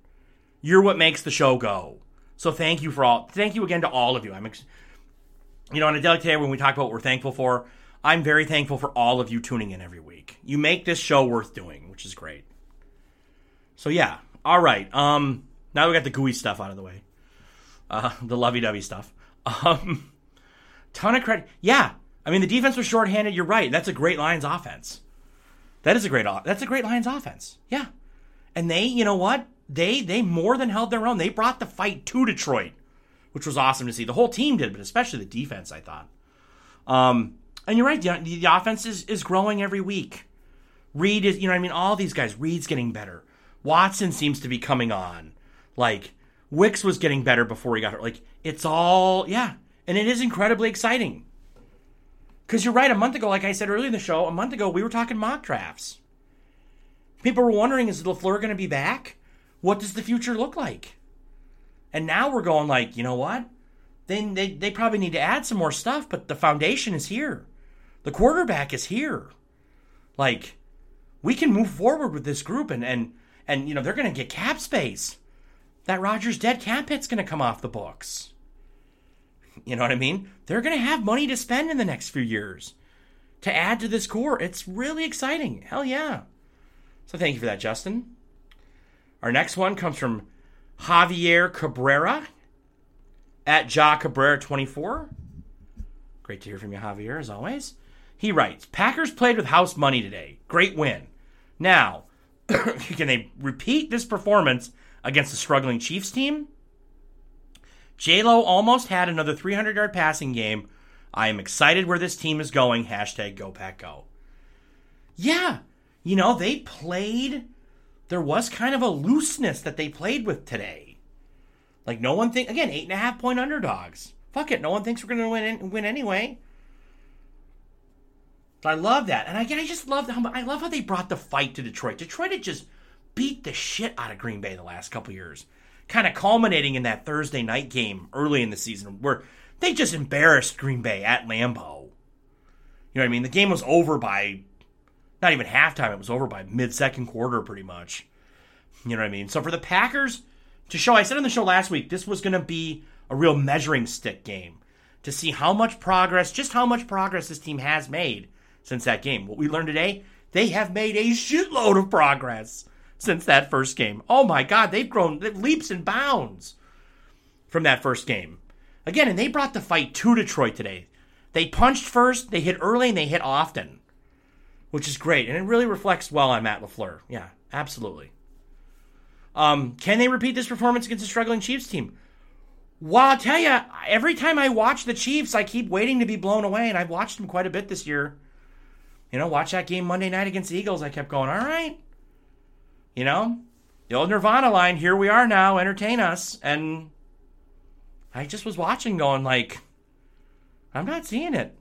You're what makes the show go. So thank you for all. Thank you again to all of you. I'm, ex- you know, on a daily today when we talk about what we're thankful for, I'm very thankful for all of you tuning in every week. You make this show worth doing, which is great. So yeah, all right. Um, now we got the gooey stuff out of the way, uh, the lovey-dovey stuff. Um, ton of credit. Yeah, I mean the defense was shorthanded. You're right. That's a great Lions offense. That is a great that's a great Lions offense. Yeah. And they, you know what? They they more than held their own. They brought the fight to Detroit, which was awesome to see. The whole team did, but especially the defense, I thought. Um, and you're right, the, the offense is, is growing every week. Reed is, you know, I mean, all these guys. Reed's getting better. Watson seems to be coming on. Like Wicks was getting better before he got hurt. Like it's all, yeah, and it is incredibly exciting. Because you're right, a month ago, like I said earlier in the show, a month ago, we were talking mock drafts. People were wondering, is LaFleur going to be back? What does the future look like? And now we're going like, you know what? Then they, they probably need to add some more stuff, but the foundation is here. The quarterback is here. Like, we can move forward with this group and and and you know, they're gonna get cap space. That Rodgers dead cap hit's gonna come off the books. You know what I mean? They're going to have money to spend in the next few years to add to this core. It's really exciting. Hell yeah. So thank you for that, Justin. Our next one comes from Javier Cabrera at Ja Cabrera 24. Great to hear from you, Javier, as always. He writes Packers played with house money today. Great win. Now, can they repeat this performance against the struggling Chiefs team? Lo almost had another 300 yard passing game. I am excited where this team is going. Hashtag Go Pack Go. Yeah, you know, they played. There was kind of a looseness that they played with today. Like, no one think again, eight and a half point underdogs. Fuck it, no one thinks we're going to win, win anyway. I love that. And again, I just love how I love how they brought the fight to Detroit. Detroit had just beat the shit out of Green Bay the last couple years kind of culminating in that Thursday night game early in the season where they just embarrassed Green Bay at Lambeau. You know what I mean? The game was over by not even halftime, it was over by mid second quarter pretty much. You know what I mean? So for the Packers to show, I said on the show last week, this was going to be a real measuring stick game to see how much progress, just how much progress this team has made since that game. What we learned today, they have made a shitload of progress since that first game. Oh my God, they've grown leaps and bounds from that first game. Again, and they brought the fight to Detroit today. They punched first, they hit early, and they hit often. which is great, and it really reflects well on Matt LaFleur. Yeah, absolutely. Um, can they repeat this performance against a struggling Chiefs team? Well, I'll tell you, every time I watch the Chiefs, I keep waiting to be blown away, and I've watched them quite a bit this year. You know, watch that game Monday night against the Eagles. I kept going, all right. You know, the old Nirvana line, here we are now, entertain us. And I just was watching, going, like, I'm not seeing it.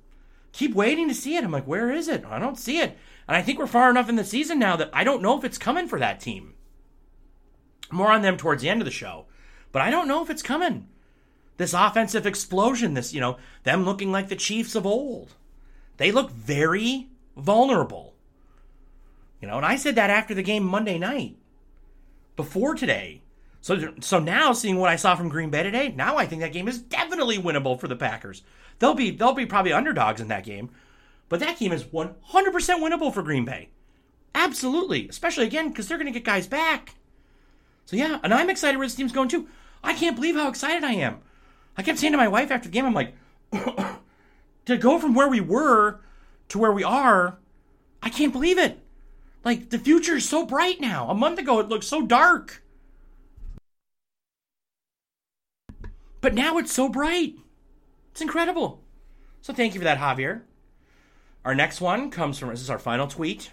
Keep waiting to see it. I'm like, where is it? I don't see it. And I think we're far enough in the season now that I don't know if it's coming for that team. More on them towards the end of the show. But I don't know if it's coming. This offensive explosion, this, you know, them looking like the Chiefs of old. They look very vulnerable. You know, and I said that after the game Monday night, before today. So, so now seeing what I saw from Green Bay today, now I think that game is definitely winnable for the Packers. They'll be they'll be probably underdogs in that game, but that game is 100% winnable for Green Bay. Absolutely, especially again because they're going to get guys back. So yeah, and I'm excited where this team's going too. I can't believe how excited I am. I kept saying to my wife after the game, I'm like, to go from where we were to where we are, I can't believe it. Like the future is so bright now. A month ago it looked so dark. But now it's so bright. It's incredible. So thank you for that, Javier. Our next one comes from this is our final tweet.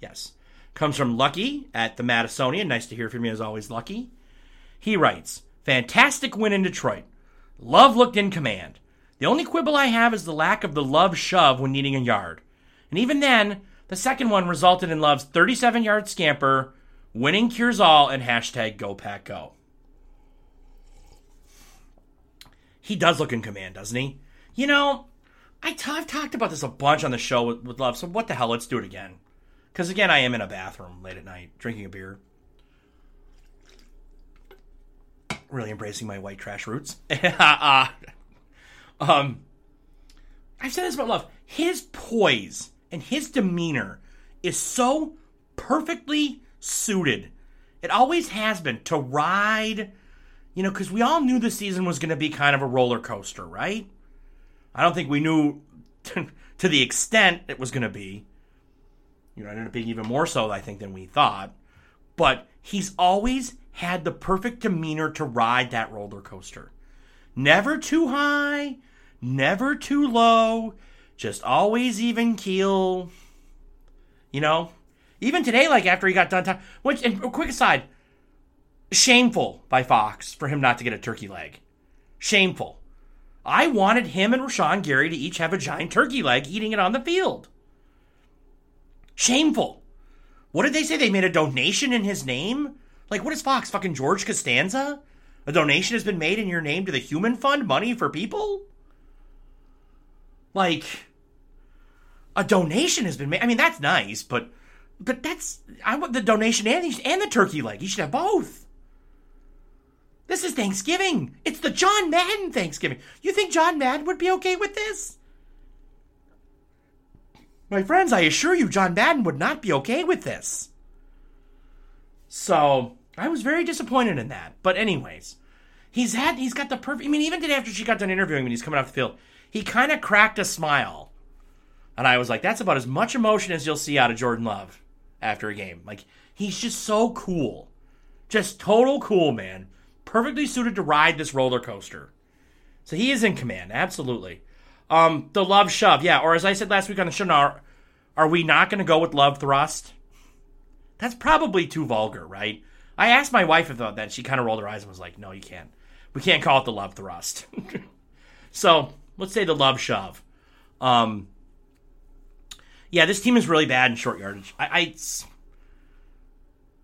Yes. Comes from Lucky at the Madisonian. Nice to hear from you as always, Lucky. He writes, Fantastic win in Detroit. Love looked in command. The only quibble I have is the lack of the love shove when needing a yard. And even then, the second one resulted in Love's 37 yard scamper, winning cures all, and hashtag go pack go. He does look in command, doesn't he? You know, i t- I've talked about this a bunch on the show with, with Love, so what the hell, let's do it again. Because again, I am in a bathroom late at night drinking a beer. Really embracing my white trash roots. um, I've said this about Love. His poise and his demeanor is so perfectly suited. It always has been to ride, you know, because we all knew the season was going to be kind of a roller coaster, right? I don't think we knew to, the extent it was going to be. You know, it ended up being even more so, I think, than we thought. But he's always had the perfect demeanor to ride that roller coaster. Never too high, never too low, just always even keel. You know, even today, like after he got done, talking, which and quick aside, shameful by Fox for him not to get a turkey leg. Shameful. I wanted him and Rashan Gary to each have a giant turkey leg eating it on the field. Shameful. What did they say? They made a donation in his name? Like, what is Fox? Fucking George Costanza? A donation has been made in your name to the Human Fund, money for people? Like, a donation has been made. I mean, that's nice, but but that's I want the donation and and the turkey leg. You should have both. This is Thanksgiving. It's the John Madden Thanksgiving. You think John Madden would be okay with this? My friends, I assure you, John Madden would not be okay with this. So I was very disappointed in that. But anyways, he's had he's got the perfect. I mean, even today after she got done interviewing when he's coming off the field, he kind of cracked a smile, and I was like, that's about as much emotion as you'll see out of Jordan Love after a game. Like he's just so cool, just total cool, man. Perfectly suited to ride this roller coaster. So he is in command, absolutely. Um, the love shove, yeah. Or as I said last week on the show, are, are we not going to go with love thrust? That's probably too vulgar, right? I asked my wife about that. She kind of rolled her eyes and was like, "No, you can't. We can't call it the love thrust." so let's say the love shove. Um, yeah, this team is really bad in short yardage. I, I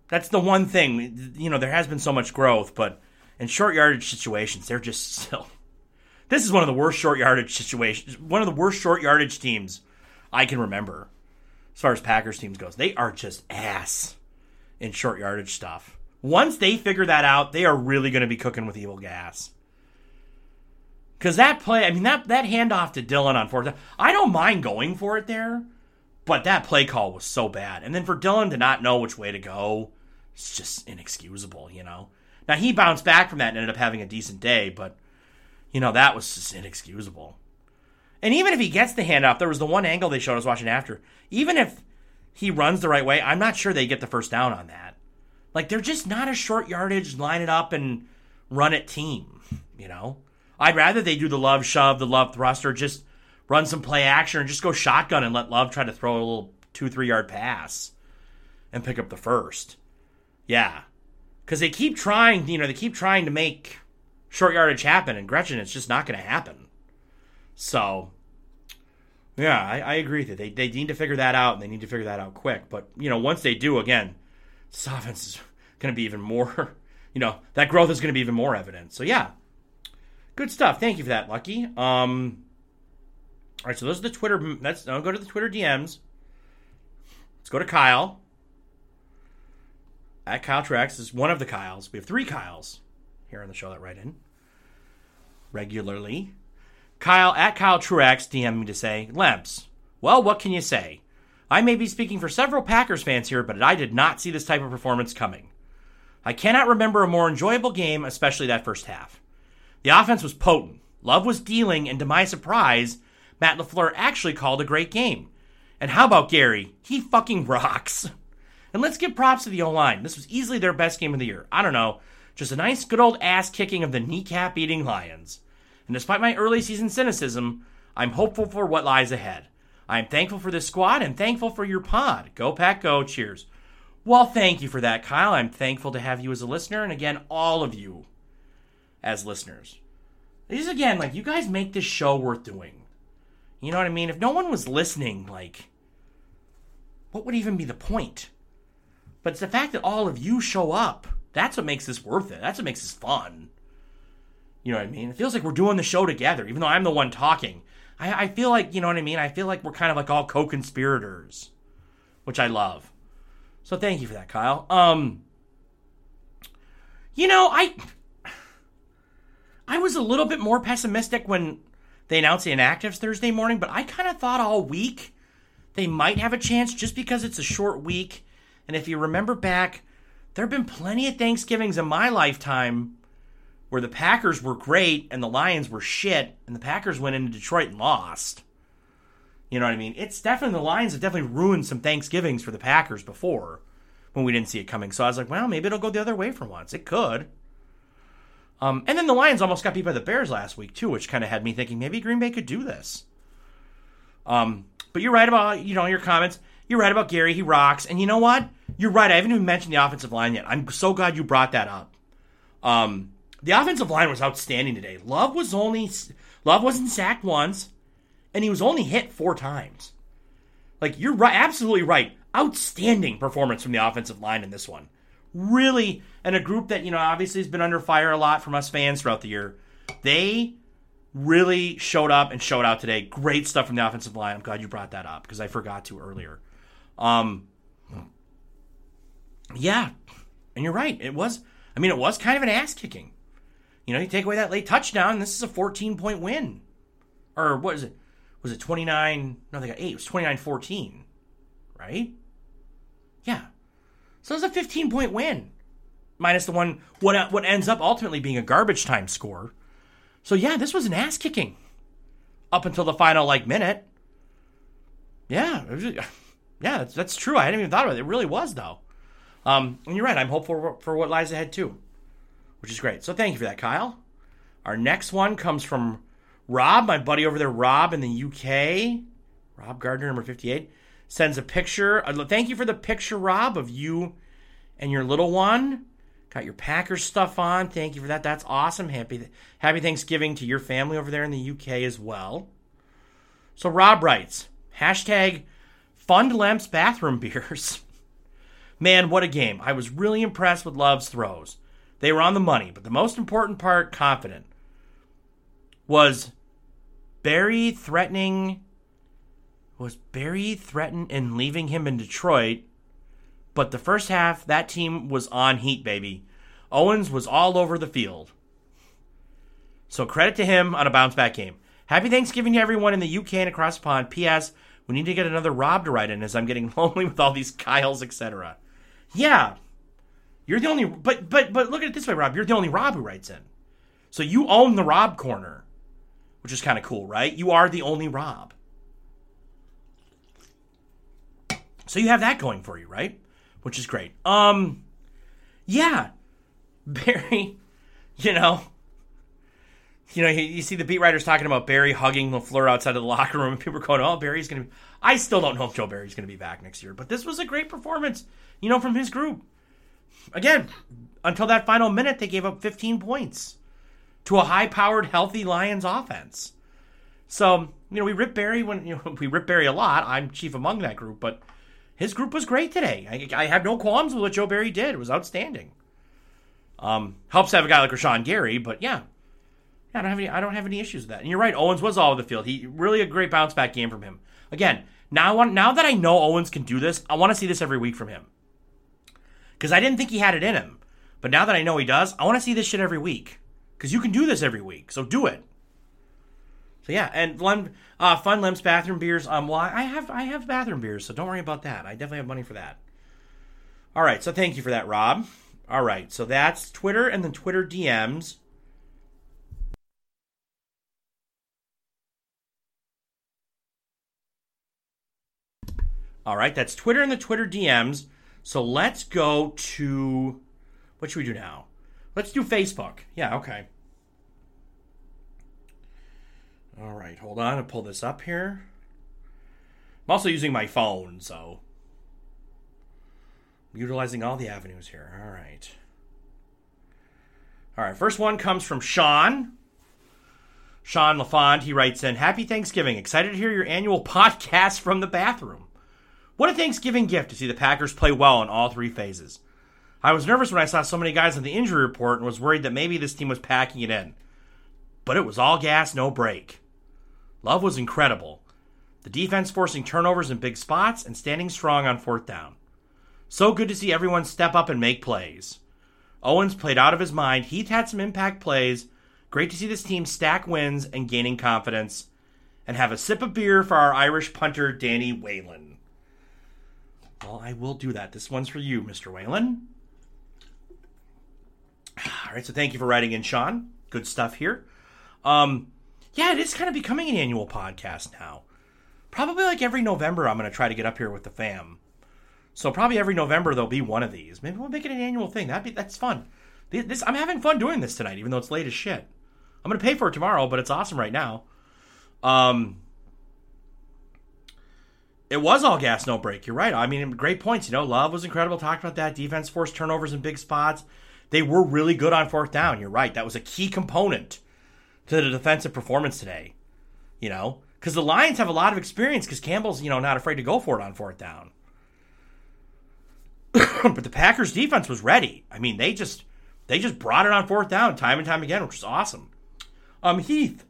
that's the one thing. You know, there has been so much growth, but in short yardage situations, they're just still. This is one of the worst short yardage situations. One of the worst short yardage teams I can remember, as far as Packers teams goes. They are just ass in short yardage stuff. Once they figure that out, they are really going to be cooking with evil gas. Because that play, I mean, that, that handoff to Dillon on fourth, I don't mind going for it there, but that play call was so bad. And then for Dillon to not know which way to go, it's just inexcusable, you know? Now, he bounced back from that and ended up having a decent day, but, you know, that was just inexcusable. And even if he gets the handoff, there was the one angle they showed us watching after. Even if he runs the right way, I'm not sure they get the first down on that. Like they're just not a short yardage, line it up and run it team. You know, I'd rather they do the love shove, the love thruster, just run some play action, or just go shotgun and let Love try to throw a little two three yard pass and pick up the first. Yeah, because they keep trying. You know, they keep trying to make short yardage happen, and Gretchen, it's just not going to happen. So, yeah, I, I agree that they they need to figure that out, and they need to figure that out quick. But you know, once they do, again, this offense is going to be even more. You know, that growth is going to be even more evident. So yeah, good stuff. Thank you for that, Lucky. Um, all right, so those are the Twitter. Let's now go to the Twitter DMs. Let's go to Kyle. At Kyle Trex is one of the Kyles. We have three Kyles here on the show that write in regularly. Kyle at Kyle Truex DM me to say, Lemps, well, what can you say? I may be speaking for several Packers fans here, but I did not see this type of performance coming. I cannot remember a more enjoyable game, especially that first half. The offense was potent. Love was dealing, and to my surprise, Matt LaFleur actually called a great game. And how about Gary? He fucking rocks. And let's give props to the O line. This was easily their best game of the year. I don't know. Just a nice, good old ass kicking of the kneecap eating Lions. And despite my early season cynicism, I'm hopeful for what lies ahead. I am thankful for this squad and thankful for your pod. Go Pack Go. Cheers. Well, thank you for that, Kyle. I'm thankful to have you as a listener, and again, all of you as listeners. These again, like you guys make this show worth doing. You know what I mean? If no one was listening, like, what would even be the point? But it's the fact that all of you show up. That's what makes this worth it. That's what makes this fun. You know what I mean? It feels like we're doing the show together, even though I'm the one talking. I, I feel like, you know what I mean? I feel like we're kind of like all co conspirators, which I love. So thank you for that, Kyle. Um, you know, I I was a little bit more pessimistic when they announced the inactives Thursday morning, but I kind of thought all week they might have a chance just because it's a short week. And if you remember back, there have been plenty of Thanksgivings in my lifetime where the Packers were great and the Lions were shit, and the Packers went into Detroit and lost. You know what I mean? It's definitely the Lions have definitely ruined some Thanksgivings for the Packers before when we didn't see it coming. So I was like, well, maybe it'll go the other way for once. It could. Um, and then the Lions almost got beat by the Bears last week too, which kind of had me thinking maybe Green Bay could do this. Um, but you're right about you know your comments. You're right about Gary. He rocks. And you know what? You're right. I haven't even mentioned the offensive line yet. I'm so glad you brought that up. Um, the offensive line was outstanding today. Love was only Love wasn't sacked once, and he was only hit four times. Like you're right, absolutely right. Outstanding performance from the offensive line in this one. Really, and a group that you know obviously has been under fire a lot from us fans throughout the year. They really showed up and showed out today. Great stuff from the offensive line. I'm glad you brought that up because I forgot to earlier. Um, yeah, and you're right. It was. I mean, it was kind of an ass kicking. You know, you take away that late touchdown, this is a 14 point win. Or what is it? Was it 29? No, they got eight. It was 29 14. Right? Yeah. So it was a 15 point win. Minus the one, what, what ends up ultimately being a garbage time score. So yeah, this was an ass kicking up until the final like minute. Yeah, was, yeah, that's, that's true. I hadn't even thought about it. It really was though. Um, and you're right. I'm hopeful for what lies ahead too which is great. So thank you for that, Kyle. Our next one comes from Rob, my buddy over there, Rob in the UK. Rob Gardner, number 58, sends a picture. Uh, thank you for the picture, Rob, of you and your little one. Got your Packers stuff on. Thank you for that. That's awesome. Happy Happy Thanksgiving to your family over there in the UK as well. So Rob writes, hashtag fund Lemps bathroom beers. Man, what a game. I was really impressed with Love's throws. They were on the money, but the most important part, confident, was Barry threatening was Barry threatened in leaving him in Detroit, but the first half that team was on heat, baby. Owens was all over the field. So credit to him on a bounce back game. Happy Thanksgiving to everyone in the UK and across the pond. P.S. We need to get another Rob to write in as I'm getting lonely with all these Kyles, etc. Yeah, you're the only, but but but look at it this way, Rob. You're the only Rob who writes in, so you own the Rob corner, which is kind of cool, right? You are the only Rob. So you have that going for you, right? Which is great. Um, yeah, Barry, you know, you know, you, see the beat writers talking about Barry hugging LaFleur outside of the locker room, and people are going, "Oh, Barry's going to." be I still don't know if Joe Barry's going to be back next year, but this was a great performance, you know, from his group. Again, until that final minute, they gave up 15 points to a high-powered, healthy Lions offense. So, you know, we rip Barry when you know we rip Barry a lot. I'm chief among that group, but his group was great today. I, I have no qualms with what Joe Barry did. It was outstanding. Um, helps have a guy like Rashan Gary, but yeah, I don't have any. I don't have any issues with that. And you're right. Owens was all over the field. He really a great bounce back game from him. Again, now I want, now that I know Owens can do this, I want to see this every week from him. Because I didn't think he had it in him, but now that I know he does, I want to see this shit every week. Because you can do this every week, so do it. So yeah, and Lem, uh, Fun Lem's bathroom beers. Um, well, I have I have bathroom beers, so don't worry about that. I definitely have money for that. All right, so thank you for that, Rob. All right, so that's Twitter and then Twitter DMs. All right, that's Twitter and the Twitter DMs. So let's go to what should we do now? Let's do Facebook. Yeah, okay. All right, hold on. I'll pull this up here. I'm also using my phone, so I'm utilizing all the avenues here. All right. All right, first one comes from Sean. Sean LaFond, he writes in, Happy Thanksgiving. Excited to hear your annual podcast from the bathroom. What a Thanksgiving gift to see the Packers play well in all three phases. I was nervous when I saw so many guys on the injury report and was worried that maybe this team was packing it in. But it was all gas, no brake. Love was incredible. The defense forcing turnovers in big spots and standing strong on fourth down. So good to see everyone step up and make plays. Owens played out of his mind. Heath had some impact plays. Great to see this team stack wins and gaining confidence. And have a sip of beer for our Irish punter, Danny Whelan. Well, I will do that. This one's for you, Mr. Whelan. All right, so thank you for writing in, Sean. Good stuff here. Um, yeah, it is kind of becoming an annual podcast now. Probably like every November, I'm going to try to get up here with the fam. So probably every November there'll be one of these. Maybe we'll make it an annual thing. That'd be that's fun. This I'm having fun doing this tonight, even though it's late as shit. I'm gonna pay for it tomorrow, but it's awesome right now. Um, it was all gas, no brake. You're right. I mean, great points. You know, Love was incredible. Talked about that. Defense forced turnovers in big spots. They were really good on fourth down. You're right. That was a key component to the defensive performance today. You know, because the Lions have a lot of experience because Campbell's, you know, not afraid to go for it on fourth down. but the Packers defense was ready. I mean, they just they just brought it on fourth down time and time again, which was awesome. Um, Heath.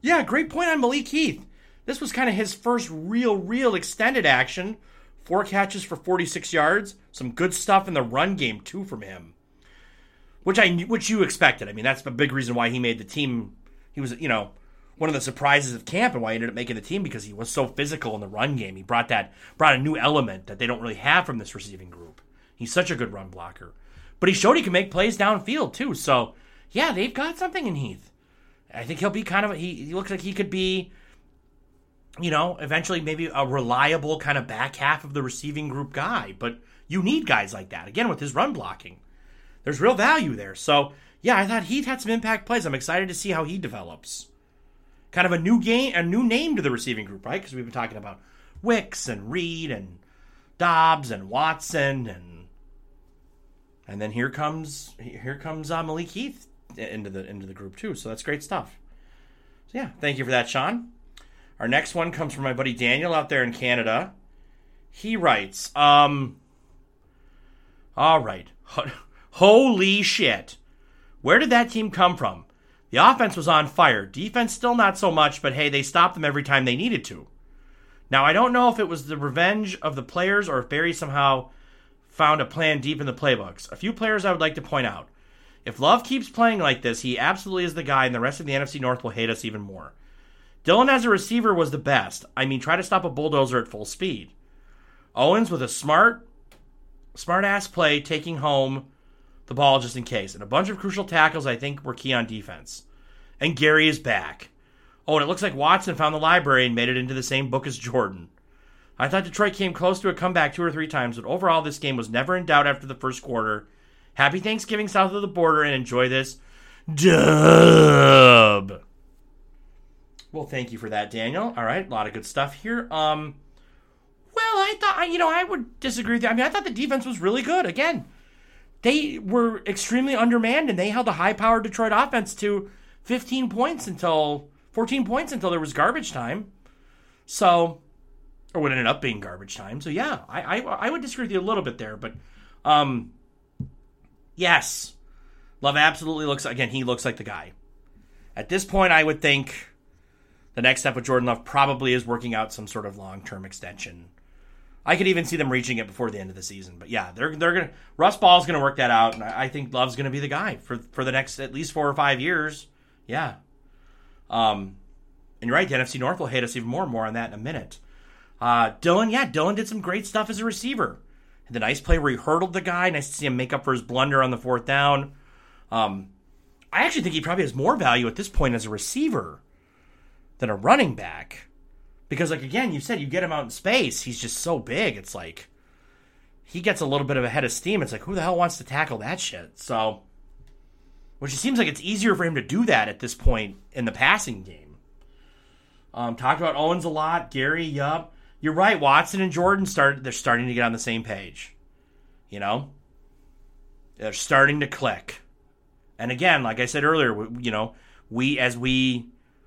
Yeah, great point on Malik Heath. This was kind of his first real, real extended action. Four catches for 46 yards. Some good stuff in the run game too from him, which I which you expected. I mean, that's a big reason why he made the team. He was, you know, one of the surprises of camp and why he ended up making the team because he was so physical in the run game. He brought that brought a new element that they don't really have from this receiving group. He's such a good run blocker, but he showed he can make plays downfield too. So yeah, they've got something in Heath. I think he'll be kind of he, he looks like he could be you know, eventually maybe a reliable kind of back half of the receiving group guy. But you need guys like that. Again, with his run blocking, there's real value there. So, yeah, I thought Heath had some impact plays. I'm excited to see how he develops. Kind of a new game, a new name to the receiving group, right? Because we've been talking about Wicks and Reed and Doubs and Watson and and then here comes here comes uh, Malik Heath into the into the group too. So that's great stuff. So yeah, thank you for that, Sean. Our next one comes from my buddy Daniel out there in Canada. He writes, um, all right. Holy shit. Where did that team come from? The offense was on fire. Defense still not so much, but hey, they stopped them every time they needed to. Now, I don't know if it was the revenge of the players or if Barry somehow found a plan deep in the playbooks. A few players I would like to point out. If Love keeps playing like this, he absolutely is the guy, and the rest of the NFC North will hate us even more. Dillon as a receiver was the best. I mean, try to stop a bulldozer at full speed. Owens with a smart, smart ass play, taking home the ball just in case. And a bunch of crucial tackles, I think, were key on defense. And Gary is back. Oh, and it looks like Watson found the library and made it into the same book as Jordan. I thought Detroit came close to a comeback two or three times, but overall, this game was never in doubt after the first quarter. Happy Thanksgiving south of the border and enjoy this dub. Well, thank you for that, Daniel. All right, a lot of good stuff here. Um, well, I thought, you know, I would disagree with you. I mean, I thought the defense was really good. Again, they were extremely undermanned and they held a high powered Detroit offense to 15 points until 14 points until there was garbage time. So, or what ended up being garbage time. So yeah, I I, I would disagree with you a little bit there, but um, yes, Love absolutely looks again. He looks like the guy. At this point, I would think the next step with Jordan Love probably is working out some sort of long term extension. I could even see them reaching it before the end of the season. But yeah, they're they're gonna Russ Ball's gonna work that out, and I, I think Love's gonna be the guy for for the next at least four or five years. Yeah. Um, and you're right, the NFC North will hate us even more. More on that in a minute. Uh, Dillon, yeah, Dillon did some great stuff as a receiver. The nice play where he hurdled the guy. Nice to see him make up for his blunder on the fourth down. Um, I actually think he probably has more value at this point as a receiver than a running back. Because, like, again, you said you get him out in space. He's just so big. It's like he gets a little bit of a head of steam. It's like, who the hell wants to tackle that shit? So, which it seems like it's easier for him to do that at this point in the passing game. Um, talked about Owens a lot. Gary, yup. You're right. Watson and Jordan started. They're starting to get on the same page. You know, they're starting to click. And again, like I said earlier, you know, we as we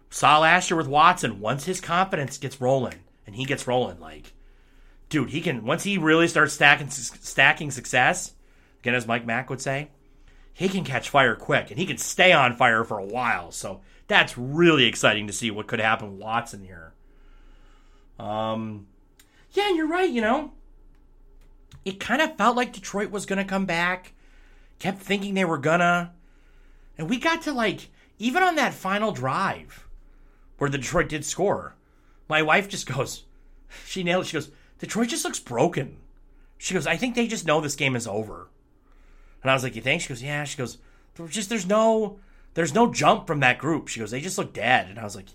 saw last year with Watson, once his confidence gets rolling and he gets rolling, like, dude, he can once he really starts stacking stacking success. Again, as Mike Mack would say, he can catch fire quick and he can stay on fire for a while. So that's really exciting to see what could happen with Watson here. Um, yeah, you're right. You know, it kind of felt like Detroit was going to come back. Kept thinking they were gonna, and we got to like even on that final drive where the Detroit did score. My wife just goes, she nailed it. She goes, Detroit just looks broken. She goes, I think they just know this game is over. And I was like, you think? She goes, yeah. She goes, there's just there's no there's no jump from that group. She goes, they just look dead. And I was like,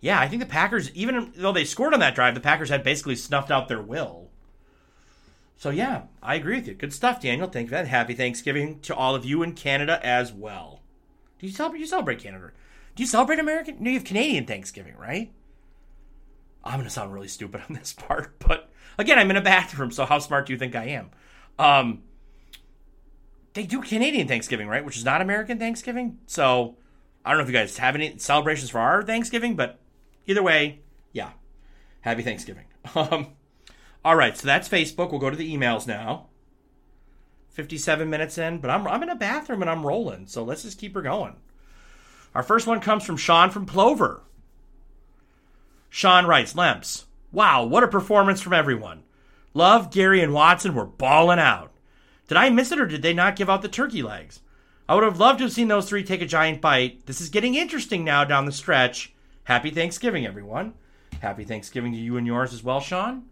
yeah, I think the Packers, even though they scored on that drive, the Packers had basically snuffed out their will. So yeah, I agree with you. Good stuff, Daniel. Thank you for that. Happy Thanksgiving to all of you in Canada as well. Do you celebrate? You celebrate Canada? Do you celebrate American? No, you have Canadian Thanksgiving, right? I'm gonna sound really stupid on this part, but again, I'm in a bathroom, so how smart do you think I am? Um, they do Canadian Thanksgiving, right? Which is not American Thanksgiving. So I don't know if you guys have any celebrations for our Thanksgiving, but either way, yeah, happy Thanksgiving. Um, all right, so that's Facebook. We'll go to the emails now. 57 minutes in, but I'm, I'm in a bathroom and I'm rolling, so let's just keep her going. Our first one comes from Sean from Plover. Sean writes, Lemps, wow, what a performance from everyone. Love, Gary, and Watson were balling out. Did I miss it or did they not give out the turkey legs? I would have loved to have seen those three take a giant bite. This is getting interesting now down the stretch. Happy Thanksgiving, everyone. Happy Thanksgiving to you and yours as well, Sean.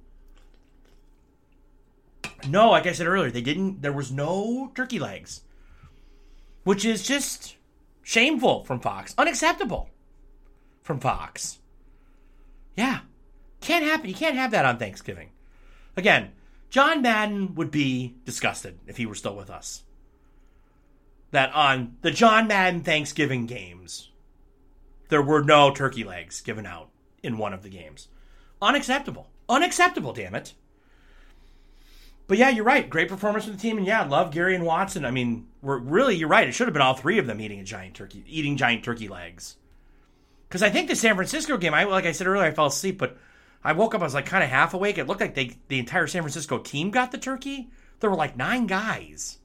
No, like I said earlier, they didn't. There was no turkey legs, which is just shameful from Fox, unacceptable from Fox. Yeah, can't happen. You can't have that on Thanksgiving. Again, John Madden would be disgusted if he were still with us. That on the John Madden Thanksgiving games, there were no turkey legs given out in one of the games. Unacceptable. Unacceptable, damn it. But yeah, you're right. Great performance from the team, and yeah, love Gary and Watson. I mean, we're really you're right. It should have been all three of them eating a giant turkey, eating giant turkey legs. Because I think the San Francisco game, I like I said earlier, I fell asleep, but I woke up. I was like kind of half awake. It looked like they the entire San Francisco team got the turkey. There were like nine guys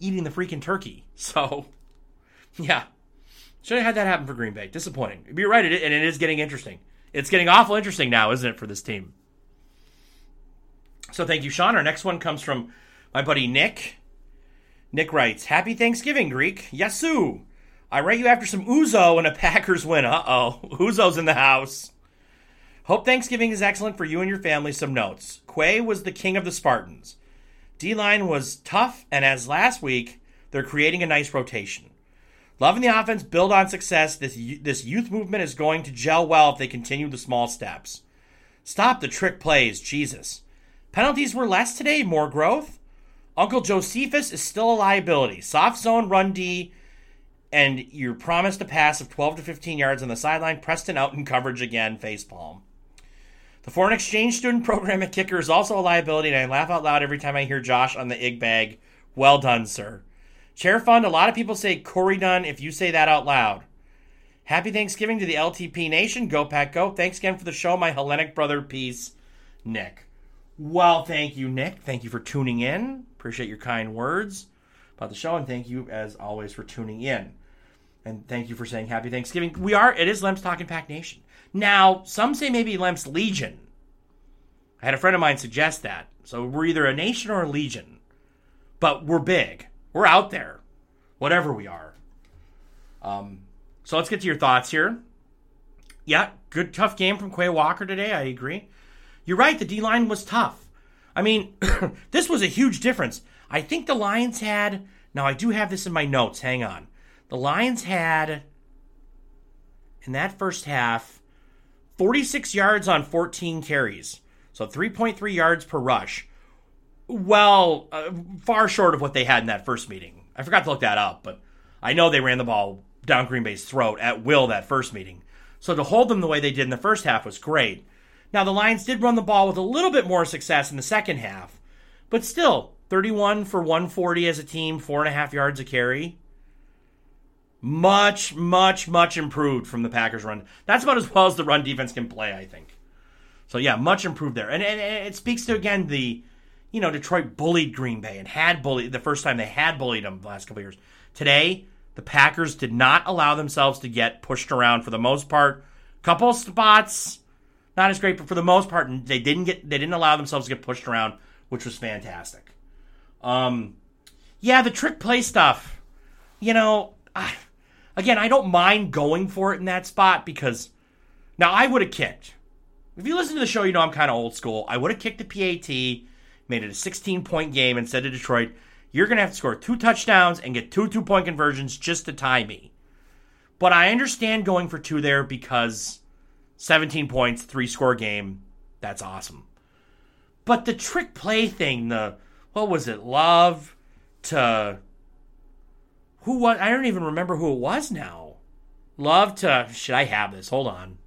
eating the freaking turkey. So, yeah, should have had that happen for Green Bay. Disappointing. You're right, it, and it is getting interesting. It's getting awful interesting now, isn't it, for this team? So thank you, Sean. Our next one comes from my buddy Nick. Nick writes, Happy Thanksgiving, Greek. Yasu. I write you after some Ouzo and a Packers win. Uh oh. Ouzo's in the house. Hope Thanksgiving is excellent for you and your family. Some notes. Quay was the king of the Spartans. D line was tough, and as last week, they're creating a nice rotation. Loving the offense, build on success. This this youth movement is going to gel well if they continue the small steps. Stop the trick plays, Jesus. Penalties were less today, more growth. Uncle Josephus is still a liability. Soft zone run D, and your promise to pass of 12 to 15 yards on the sideline. Preston out in coverage again, facepalm. The foreign exchange student program at kicker is also a liability, and I laugh out loud every time I hear Josh on the ig bag. Well done, sir. Chair fund, a lot of people say Corey Dunn if you say that out loud. Happy Thanksgiving to the LTP Nation. Go Pack Go. Thanks again for the show, my Hellenic brother. Peace, Nick. Well, thank you, Nick. Thank you for tuning in. Appreciate your kind words about the show, and thank you, as always, for tuning in. And thank you for saying Happy Thanksgiving. We are, it is Lemps Talking Pack Nation. Now, some say maybe Lemps Legion. I had a friend of mine suggest that. So we're either a nation or a legion, but we're big. We're out there, whatever we are. Um, so let's get to your thoughts here. Yeah, good tough game from Quay Walker today. I agree. You're right. The D line was tough. I mean, this was a huge difference. I think the Lions had. Now I do have this in my notes. Hang on. The Lions had in that first half 46 yards on 14 carries. So 3.3 yards per rush well, uh, far short of what they had in that first meeting. I forgot to look that up, but I know they ran the ball down Green Bay's throat at will that first meeting. So to hold them the way they did in the first half was great. Now, the Lions did run the ball with a little bit more success in the second half, but still, 31 for 140 as a team, four and a half yards a carry. Much, much, much improved from the Packers run. That's about as well as the run defense can play, I think. So, yeah, much improved there. And, and, and it speaks to, again, the you know, Detroit bullied Green Bay and had bullied the first time they had bullied them the last couple years. Today, the Packers did not allow themselves to get pushed around for the most part. Couple spots, not as great, but for the most part, they didn't get they didn't allow themselves to get pushed around, which was fantastic. Um, yeah, the trick play stuff. You know, I, again, I don't mind going for it in that spot because now I would have kicked. If you listen to the show, you know I'm kind of old school. I would have kicked the PAT made it a 16 point game and said to Detroit, you're going to have to score two touchdowns and get two two point conversions just to tie me. But I understand going for two there because 17 points, three score game, that's awesome. But the trick play thing, the what was it, love to who was I don't even remember who it was now. Love to should I have this? Hold on.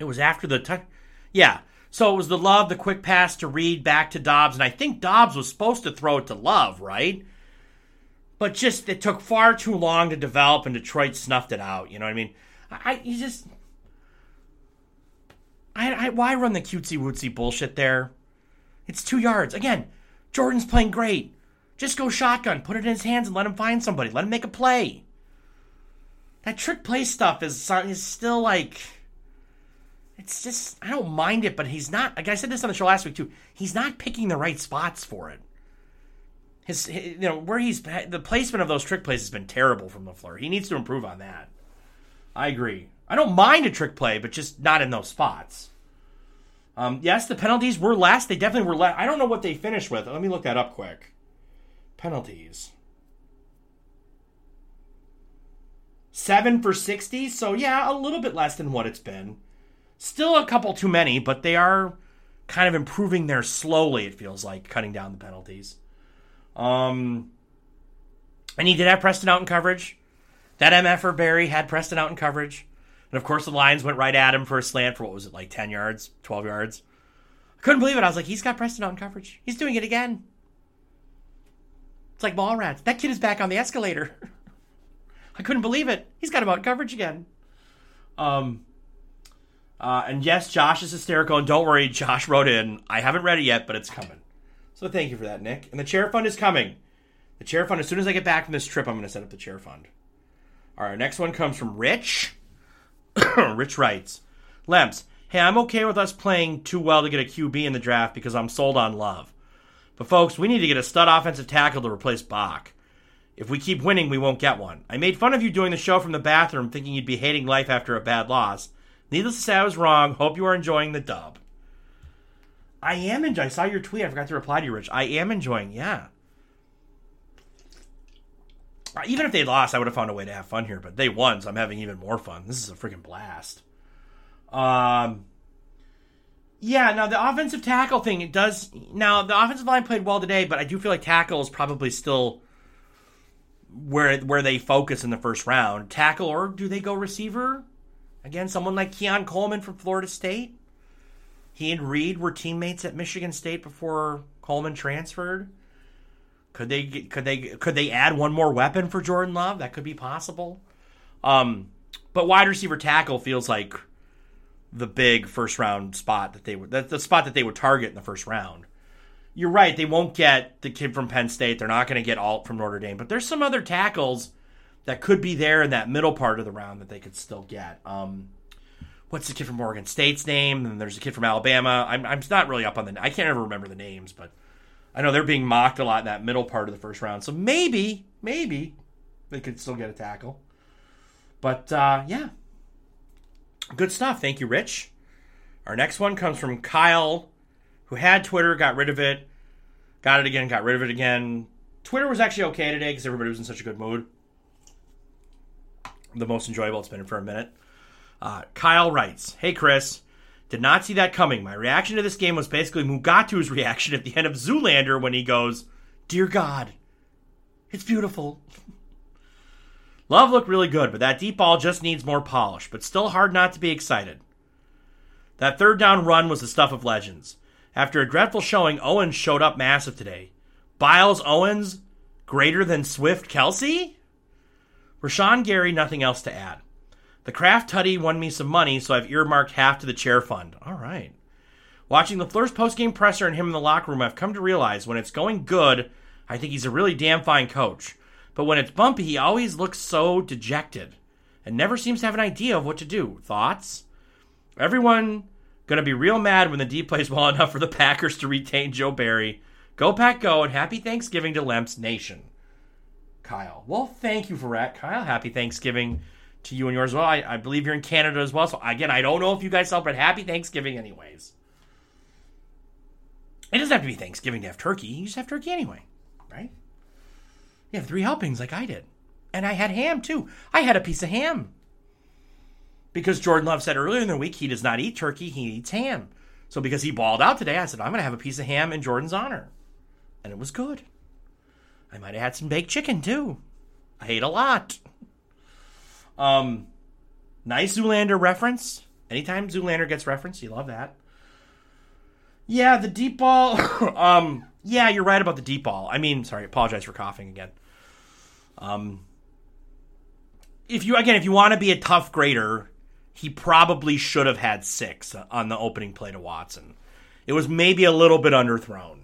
It was after the touch. Yeah, so it was the love, the quick pass to Reed back to Doubs, and I think Doubs was supposed to throw it to Love, right? But just it took far too long to develop, and Detroit snuffed it out. You know what I mean? I you just I, I why run the cutesy wootsy bullshit there? It's two yards again. Jordan's playing great. Just go shotgun, put it in his hands, and let him find somebody. Let him make a play. That trick play stuff is is still like it's just I don't mind it, but he's not. Like I said this on the show last week too. He's not picking the right spots for it. His, his you know where he's the placement of those trick plays has been terrible from LaFleur. He needs to improve on that. I agree. I don't mind a trick play, but just not in those spots. Um, yes, the penalties were less. They definitely were less. I don't know what they finished with. Let me look that up quick. Penalties. Seven for 60. So, yeah, a little bit less than what it's been. Still a couple too many, but they are kind of improving there slowly, it feels like, cutting down the penalties. Um, and he did have Preston out in coverage. That MFer Barry had Preston out in coverage. And of course, the Lions went right at him for a slant for what was it, like 10 yards, 12 yards? I couldn't believe it. I was like, he's got Preston out in coverage. He's doing it again. It's like ball rats. That kid is back on the escalator. I couldn't believe it. He's got him out in coverage again. Um, uh, and yes, Josh is hysterical. And don't worry, Josh wrote in. I haven't read it yet, but it's coming. So thank you for that, Nick. And the chair fund is coming. The chair fund, as soon as I get back from this trip, I'm going to set up the chair fund. All right, next one comes from Rich. Rich writes Lemps, hey, I'm okay with us playing too well to get a QB in the draft because I'm sold on love. But folks, we need to get a stud offensive tackle to replace Bach. If we keep winning, we won't get one. I made fun of you doing the show from the bathroom thinking you'd be hating life after a bad loss. Needless to say, I was wrong. Hope you are enjoying the dub. I am enjoying. I saw your tweet. I forgot to reply to you, Rich. I am enjoying. Yeah. Even if they lost, I would have found a way to have fun here. But they won, so I'm having even more fun. This is a freaking blast. Um, yeah. Now the offensive tackle thing, it does. Now the offensive line played well today, but I do feel like tackle is probably still where where they focus in the first round. Tackle, or do they go receiver? Again, someone like Keon Coleman from Florida State. He and Reed were teammates at Michigan State before Coleman transferred. Could they could they could they add one more weapon for Jordan Love? That could be possible. Um, but wide receiver tackle feels like the big first round spot that they would that the spot that they would target in the first round. You're right, they won't get the kid from Penn State. They're not going to get Alt from Notre Dame, but there's some other tackles that could be there in that middle part of the round that they could still get. Um, what's the kid from Oregon State's name? And there's a kid from Alabama. I'm I'm not really up on the I can't ever remember the names, but I know they're being mocked a lot in that middle part of the first round. So maybe, maybe they could still get a tackle. But uh, yeah, good stuff. Thank you, Rich. Our next one comes from Kyle, who had Twitter, got rid of it, got it again, got rid of it again. Twitter was actually okay today because everybody was in such a good mood. The most enjoyable it's been for a minute. Uh, Kyle writes, "Hey Chris, did not see that coming. My reaction to this game was basically Mugatu's reaction at the end of Zoolander when he goes, Dear God, it's beautiful. Love looked really good, but that deep ball just needs more polish, but still hard not to be excited. That third down run was the stuff of legends. After a dreadful showing, Owens showed up massive today. Biles Owens greater than Swift Kelce? Rashan Gary, nothing else to add. The Kraft Tutty won me some money, so I've earmarked half to the chair fund. All right. Watching the post-game presser and him in the locker room, I've come to realize when it's going good, I think he's a really damn fine coach. But when it's bumpy, he always looks so dejected and never seems to have an idea of what to do. Thoughts? Everyone gonna be real mad when the D plays well enough for the Packers to retain Joe Barry. Go Pack Go and happy Thanksgiving to Lemps Nation. Kyle. Well, thank you for that, Kyle. Happy Thanksgiving to you and yours as well. I, I believe you're in Canada as well. So again, I don't know if you guys celebrate Happy Thanksgiving, anyways. It doesn't have to be Thanksgiving to have turkey. You just have turkey anyway, right? You have three helpings like I did, and I had ham too. I had a piece of ham because Jordan Love said earlier in the week he does not eat turkey; he eats ham. So because he balled out today, I said I'm going to have a piece of ham in Jordan's honor, and it was good. I might have had some baked chicken too. I ate a lot. Um, nice Zoolander reference. Anytime Zoolander gets referenced, you love that. Yeah, the deep ball. um, yeah, you're right about the deep ball. I mean, sorry, apologize for coughing again. Um, if you again, if you want to be a tough grader, he probably should have had six on the opening play to Watson. It was maybe a little bit underthrown,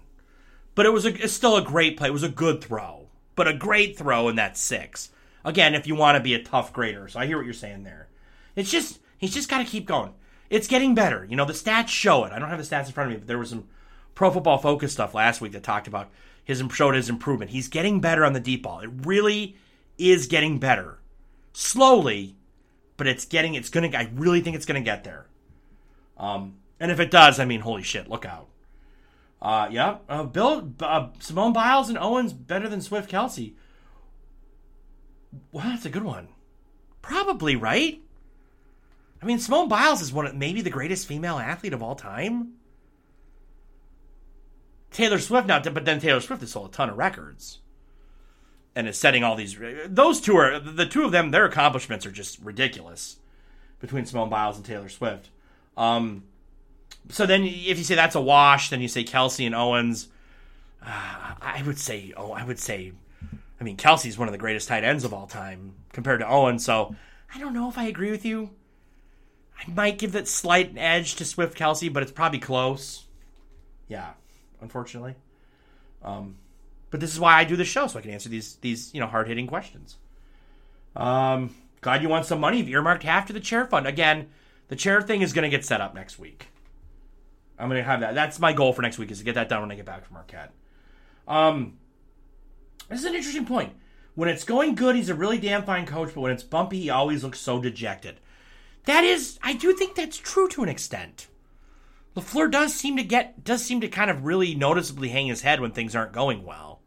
but it was a, it's still a great play. It was a good throw, but a great throw in that six. Again, if you want to be a tough grader. So I hear what you're saying there. It's just, he's just got to keep going. It's getting better. You know, the stats show it. I don't have the stats in front of me, but there was some pro football focus stuff last week that talked about his showed his improvement. He's getting better on the deep ball. It really is getting better. Slowly, but it's getting, it's going to, I really think it's going to get there. Um, and if it does, I mean, holy shit, look out. Uh, yeah, uh, Bill, uh, Simone Biles and Owens better than Swift Kelce. Well, that's a good one. Probably, right? I mean, Simone Biles is one of maybe the greatest female athlete of all time. Taylor Swift not, but then Taylor Swift has sold a ton of records, and is setting all these. Those two are the two of them. Their accomplishments are just ridiculous between Simone Biles and Taylor Swift. Um, so then, if you say that's a wash, then you say Kelce and Owens. Uh, I would say, oh, I would say I mean, Kelce's one of the greatest tight ends of all time compared to Owen, so I don't know if I agree with you. I might give that slight edge to Swift Kelce, but it's probably close. Yeah, unfortunately. Um, but this is why I do the show, so I can answer these these you know hard hitting questions. Um, you want some money. You've earmarked half to the chair fund. Again, the chair thing is going to get set up next week. I'm going to have that. That's my goal for next week is to get that done when I get back from Marquette. Um, this is an interesting point. When it's going good, he's a really damn fine coach, but when it's bumpy, he always looks so dejected. That is, I do think that's true to an extent. LaFleur does seem to get, does seem to kind of really noticeably hang his head when things aren't going well.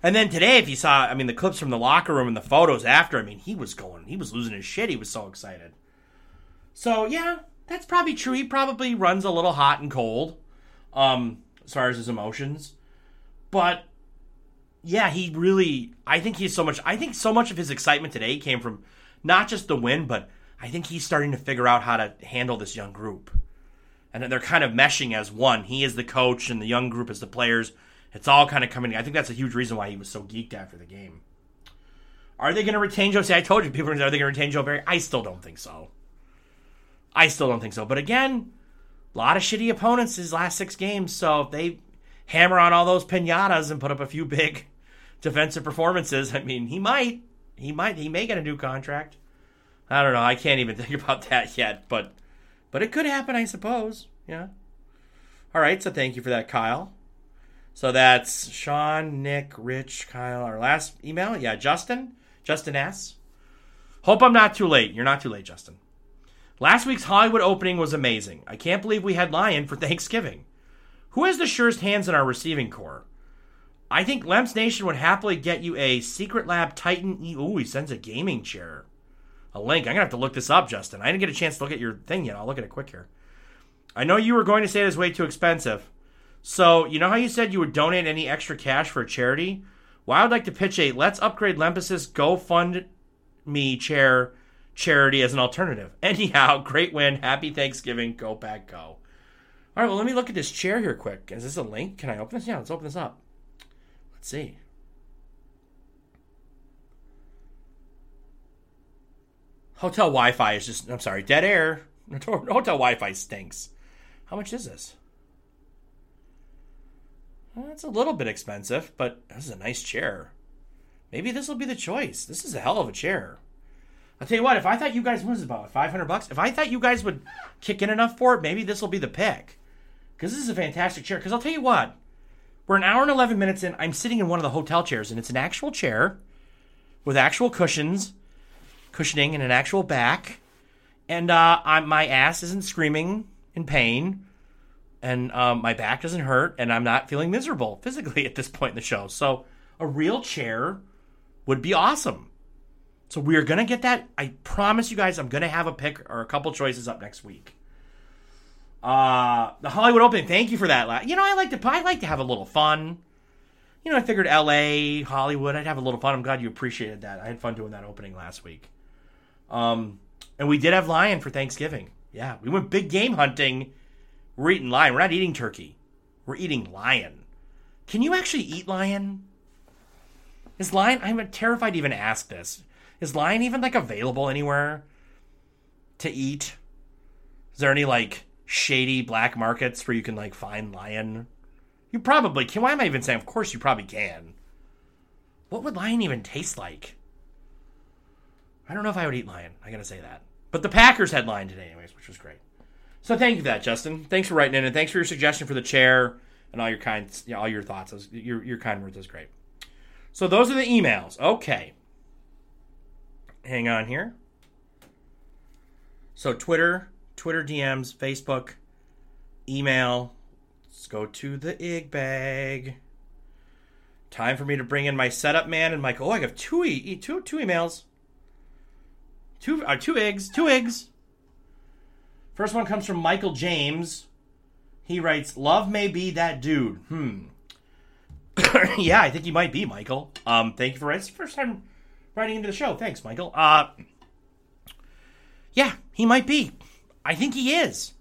And then today, if you saw, I mean, the clips from the locker room and the photos after, I mean, he was going, he was losing his shit. He was so excited. So yeah, that's probably true. He probably runs a little hot and cold, um, as far as his emotions. But yeah, he really. I think he's so much. I think so much of his excitement today came from not just the win, but I think he's starting to figure out how to handle this young group. And they're kind of meshing as one. He is the coach, and the young group is the players. It's all kind of coming. I think that's a huge reason why he was so geeked after the game. Are they going to retain Joe? See, I told you, people are they going to retain Joe Barry? I still don't think so. I still don't think so. But again, a lot of shitty opponents his last six games. So if they hammer on all those pinatas and put up a few big defensive performances, I mean, he might. He might. He may get a new contract. I don't know. I can't even think about that yet. But but it could happen, I suppose. Yeah. All right. So thank you for that, Kyle. So that's Sean, Nick, Rich, Kyle. Our last email. Yeah, Justin. Justin S. Hope I'm not too late. You're not too late, Justin. Last week's Hollywood opening was amazing. I can't believe we had Lion for Thanksgiving. Who has the surest hands in our receiving corps? I think Lemps Nation would happily get you a Secretlab Titan. Ooh, he sends a gaming chair. A link. I'm gonna have to look this up, Justin. I didn't get a chance to look at your thing yet. I'll look at it quick here. I know you were going to say it was way too expensive. So, you know how you said you would donate any extra cash for a charity? Well, I would like to pitch a Let's Upgrade Lempus's GoFundMe chair charity as an alternative. Anyhow, great win. Happy Thanksgiving. Go back, go. All right, well, let me look at this chair here quick. Is this a link? Can I open this? Yeah, let's open this up. Let's see. Hotel Wi Fi is just, I'm sorry, dead air. Hotel Wi Fi stinks. How much is this? Well, it's a little bit expensive, but this is a nice chair. Maybe this will be the choice. This is a hell of a chair. I'll tell you what, if I thought you guys what it about 500 bucks, if I thought you guys would kick in enough for it, maybe this will be the pick. Because this is a fantastic chair. Because I'll tell you what, we're an hour and 11 minutes in. I'm sitting in one of the hotel chairs, and it's an actual chair with actual cushions, cushioning, and an actual back. And uh, my ass isn't screaming in pain, and um, my back doesn't hurt, and I'm not feeling miserable physically at this point in the show. So a real chair would be awesome. So we are gonna get that. I promise you guys, I'm gonna have a pick or a couple choices up next week. Uh, the Hollywood Open. Thank you for that. You know, I like to I like to have a little fun. You know, I figured L.A., Hollywood, I'd have a little fun. I'm glad you appreciated that. I had fun doing that opening last week. Um, and we did have lion for Thanksgiving. Yeah, we went big game hunting. We're eating lion. We're not eating turkey. We're eating lion. Can you actually eat lion? Is lion? I'm terrified to even ask this. Is lion even like available anywhere to eat? Is there any like shady black markets where you can like find lion? You probably can. Why am I even saying? Of course, you probably can. What would lion even taste like? I don't know if I would eat lion. I gotta say that. But the Packers had lion today, anyways, which was great. So thank you for that, Justin. Thanks for writing in, and thanks for your suggestion for the chair and all your kind, you know, all your thoughts. Was, your your kind words was great. So those are the emails. Okay hang on here. So Twitter, Twitter DMs, Facebook, email. Let's go to the ig bag. Time for me to bring in my setup man and Mike. Oh, I have two e- two two emails. Two uh, two eggs, two eggs. First one comes from Michael James. He writes, "Love may be that dude." Hmm. yeah, I think he might be Michael. Um, thank you for writing. First time writing into the show. Thanks, Michael. Uh, yeah, he might be. I think he is.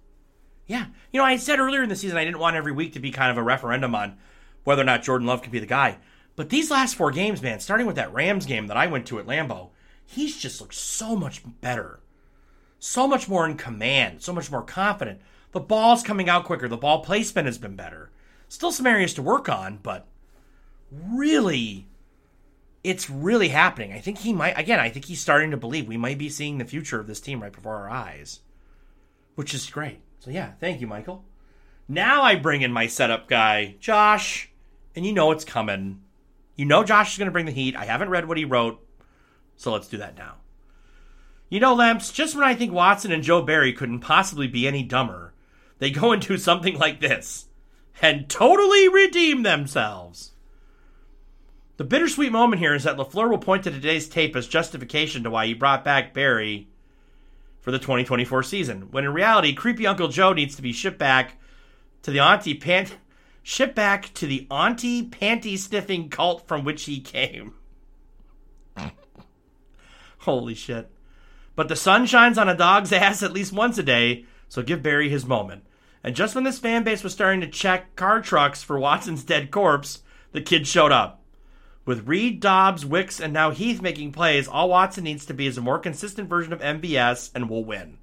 Yeah. You know, I said earlier in the season I didn't want every week to be kind of a referendum on whether or not Jordan Love could be the guy. But these last four games, man, starting with that Rams game that I went to at Lambeau, he's just looked so much better. So much more in command, so much more confident. The ball's coming out quicker. The ball placement has been better. Still some areas to work on, but really it's really happening. I think he might again, I think he's starting to believe we might be seeing the future of this team right before our eyes. Which is great. So yeah, thank you, Michael. Now I bring in my setup guy, Josh, and you know it's coming. You know Josh is going to bring the heat. I haven't read what he wrote, so let's do that now. You know, Lemps, just when I think Watson and Joe Barry couldn't possibly be any dumber, they go and do something like this and totally redeem themselves. The bittersweet moment here is that LaFleur will point to today's tape as justification to why he brought back Barry for the 2024 season, when in reality, creepy Uncle Joe needs to be shipped back to the auntie pant shipped back to the auntie panty sniffing cult from which he came. Holy shit. But the sun shines on a dog's ass at least once a day, so give Barry his moment. And just when this fan base was starting to check car trucks for Watson's dead corpse, the kid showed up. With Reed, Doubs, Wicks, and now Heath making plays, all Watson needs to be is a more consistent version of MVS, and we'll win.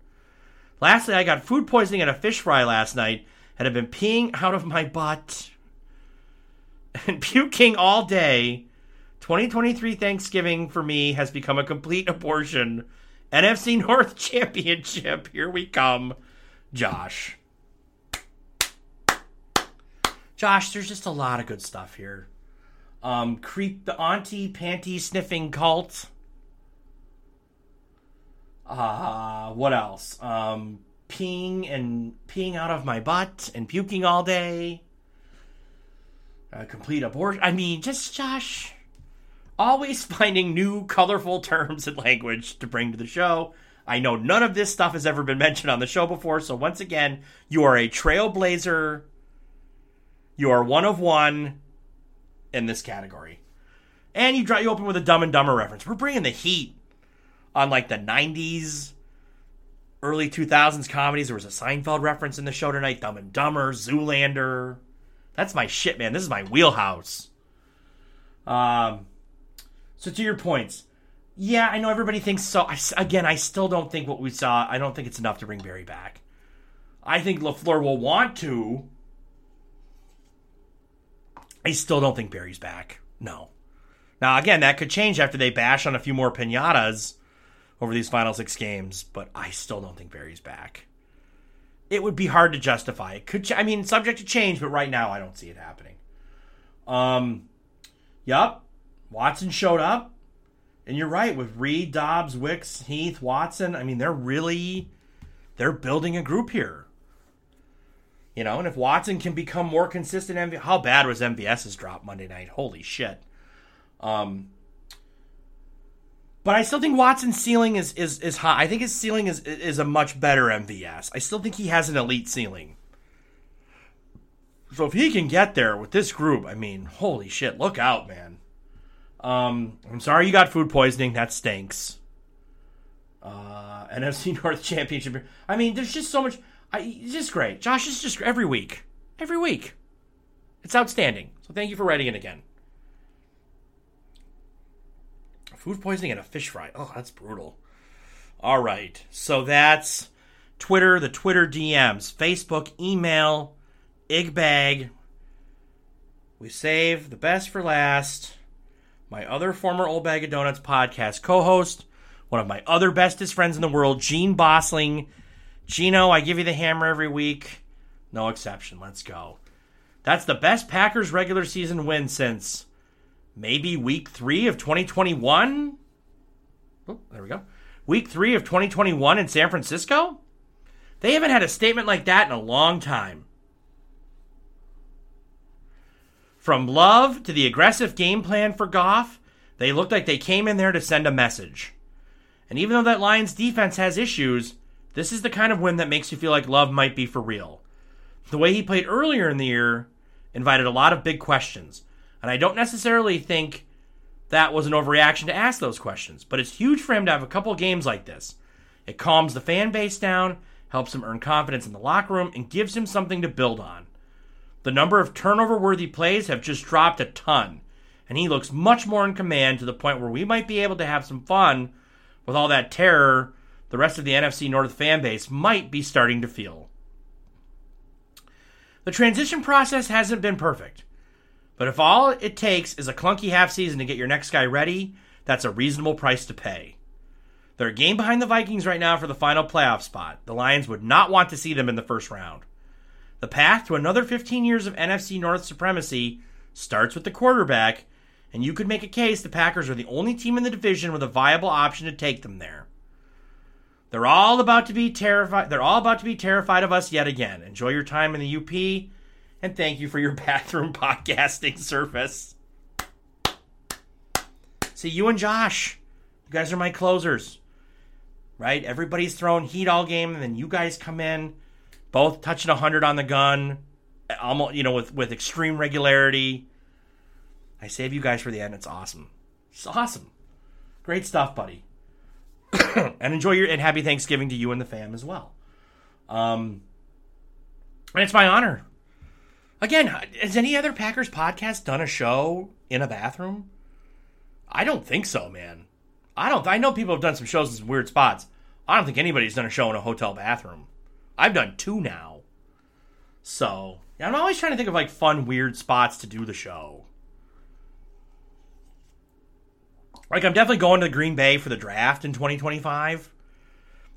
Lastly, I got food poisoning at a fish fry last night and have been peeing out of my butt and puking all day. 2023 Thanksgiving for me has become a complete abortion. NFC North Championship. Here we come. Josh. Josh, there's just a lot of good stuff here. Um, creep the auntie panty sniffing cult. Uh, what else? Um, peeing and peeing out of my butt and puking all day. A complete abortion. I mean, just Josh, always finding new colorful terms and language to bring to the show. I know none of this stuff has ever been mentioned on the show before, so once again, you are a trailblazer. You are one of one in this category. And you draw you open with a Dumb and Dumber reference. We're bringing the heat on like the 90s, early 2000s comedies. There was a Seinfeld reference in the show tonight. Dumb and Dumber, Zoolander. That's my shit, man. This is my wheelhouse. Um, so to your points, yeah, I know everybody thinks so. I, again, I still don't think what we saw. I don't think it's enough to bring Barry back. I think LaFleur will want to. I still don't think Barry's back. No. Now, again, that could change after they bash on a few more pinatas over these final six games, but I still don't think Barry's back. It would be hard to justify. It could, ch- I mean, subject to change, but right now I don't see it happening. Um, yup, Watson showed up, and you're right with Reed, Doubs, Wicks, Heath, Watson. I mean, they're really they're building a group here. You know, and if Watson can become more consistent, how bad was MVS's drop Monday night? Holy shit. Um, but I still think Watson's ceiling is is is high. I think his ceiling is is a much better MVS. I still think he has an elite ceiling. So if he can get there with this group, I mean, holy shit, look out, man. Um, I'm sorry you got food poisoning. That stinks. Uh, NFC North Championship. I mean, there's just so much. I, just great. Josh is just every week. Every week. It's outstanding. So thank you for writing it again. Food poisoning and a fish fry. Oh, that's brutal. All right. So that's Twitter, the Twitter DMs, Facebook, email, Igbag. We save the best for last. My other former Old Bag of Donuts podcast co host, one of my other bestest friends in the world, Gene Bossling. Gino, I give you the hammer every week. No exception. Let's go. That's the best Packers regular season win since maybe week three of 2021. Oh, there we go. Week three of 2021 in San Francisco? They haven't had a statement like that in a long time. From love to the aggressive game plan for Goff, they looked like they came in there to send a message. And even though that Lions defense has issues, this is the kind of win that makes you feel like love might be for real. The way he played earlier in the year invited a lot of big questions. And I don't necessarily think that was an overreaction to ask those questions, but it's huge for him to have a couple games like this. It calms the fan base down, helps him earn confidence in the locker room, and gives him something to build on. The number of turnover worthy plays have just dropped a ton, and he looks much more in command to the point where we might be able to have some fun with all that terror the rest of the NFC North fan base might be starting to feel. The transition process hasn't been perfect. But if all it takes is a clunky half season to get your next guy ready, that's a reasonable price to pay. They're a game behind the Vikings right now for the final playoff spot. The Lions would not want to see them in the first round. The path to another 15 years of NFC North supremacy starts with the quarterback, and you could make a case the Packers are the only team in the division with a viable option to take them there. They're all about to be terrified. They're all about to be terrified of us yet again. Enjoy your time in the UP, and thank you for your bathroom podcasting service. See, you and Josh, you guys are my closers, right? Everybody's throwing heat all game, and then you guys come in, both touching 100 on the gun, almost, you know, with, with extreme regularity. I save you guys for the end. It's awesome. It's awesome. Great stuff, buddy. and enjoy your and happy Thanksgiving to you and the fam as well. Um, and it's my honor. Again, has any other Packers podcast done a show in a bathroom? I don't think so, man. I don't. I know people have done some shows in some weird spots. I don't think anybody's done a show in a hotel bathroom. I've done two now. So I'm always trying to think of like fun, weird spots to do the show. Like I'm definitely going to Green Bay for the draft in 2025.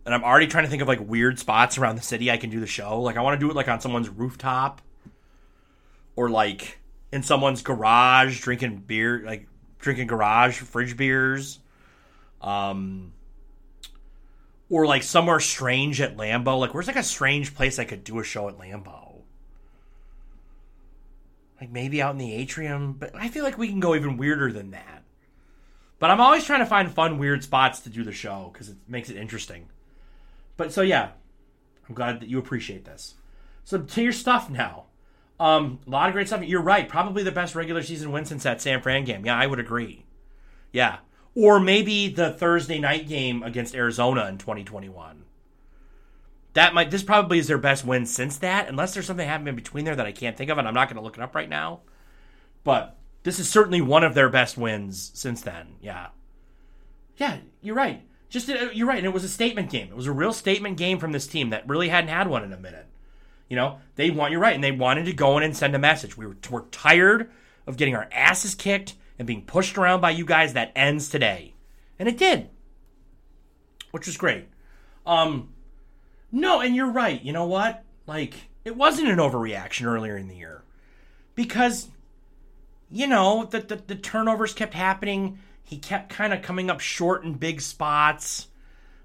And I'm already trying to think of like weird spots around the city I can do the show. Like I want to do it like on someone's rooftop or like in someone's garage drinking beer, like drinking garage fridge beers. Um or like somewhere strange at Lambeau. Like where's like a strange place I could do a show at Lambeau? Like maybe out in the atrium, but I feel like we can go even weirder than that. But I'm always trying to find fun, weird spots to do the show because it makes it interesting. But so yeah, I'm glad that you appreciate this. So to your stuff now. Um, a lot of great stuff. You're right. Probably the best regular season win since that San Fran game. Yeah, I would agree. Yeah, or maybe the Thursday night game against Arizona in 2021. That might. This probably is their best win since that, unless there's something happening in between there that I can't think of, and I'm not going to look it up right now. But this is certainly one of their best wins since then. Yeah. Yeah, you're right. Just uh, you're right, and it was a statement game. It was a real statement game from this team that really hadn't had one in a minute. You know, they want you're right, and they wanted to go in and send a message. We were we're tired of getting our asses kicked and being pushed around by you guys. That ends today, and it did, which was great. Um, no, and you're right. You know what? Like it wasn't an overreaction earlier in the year because you know the the, the turnovers kept happening he kept kind of coming up short in big spots.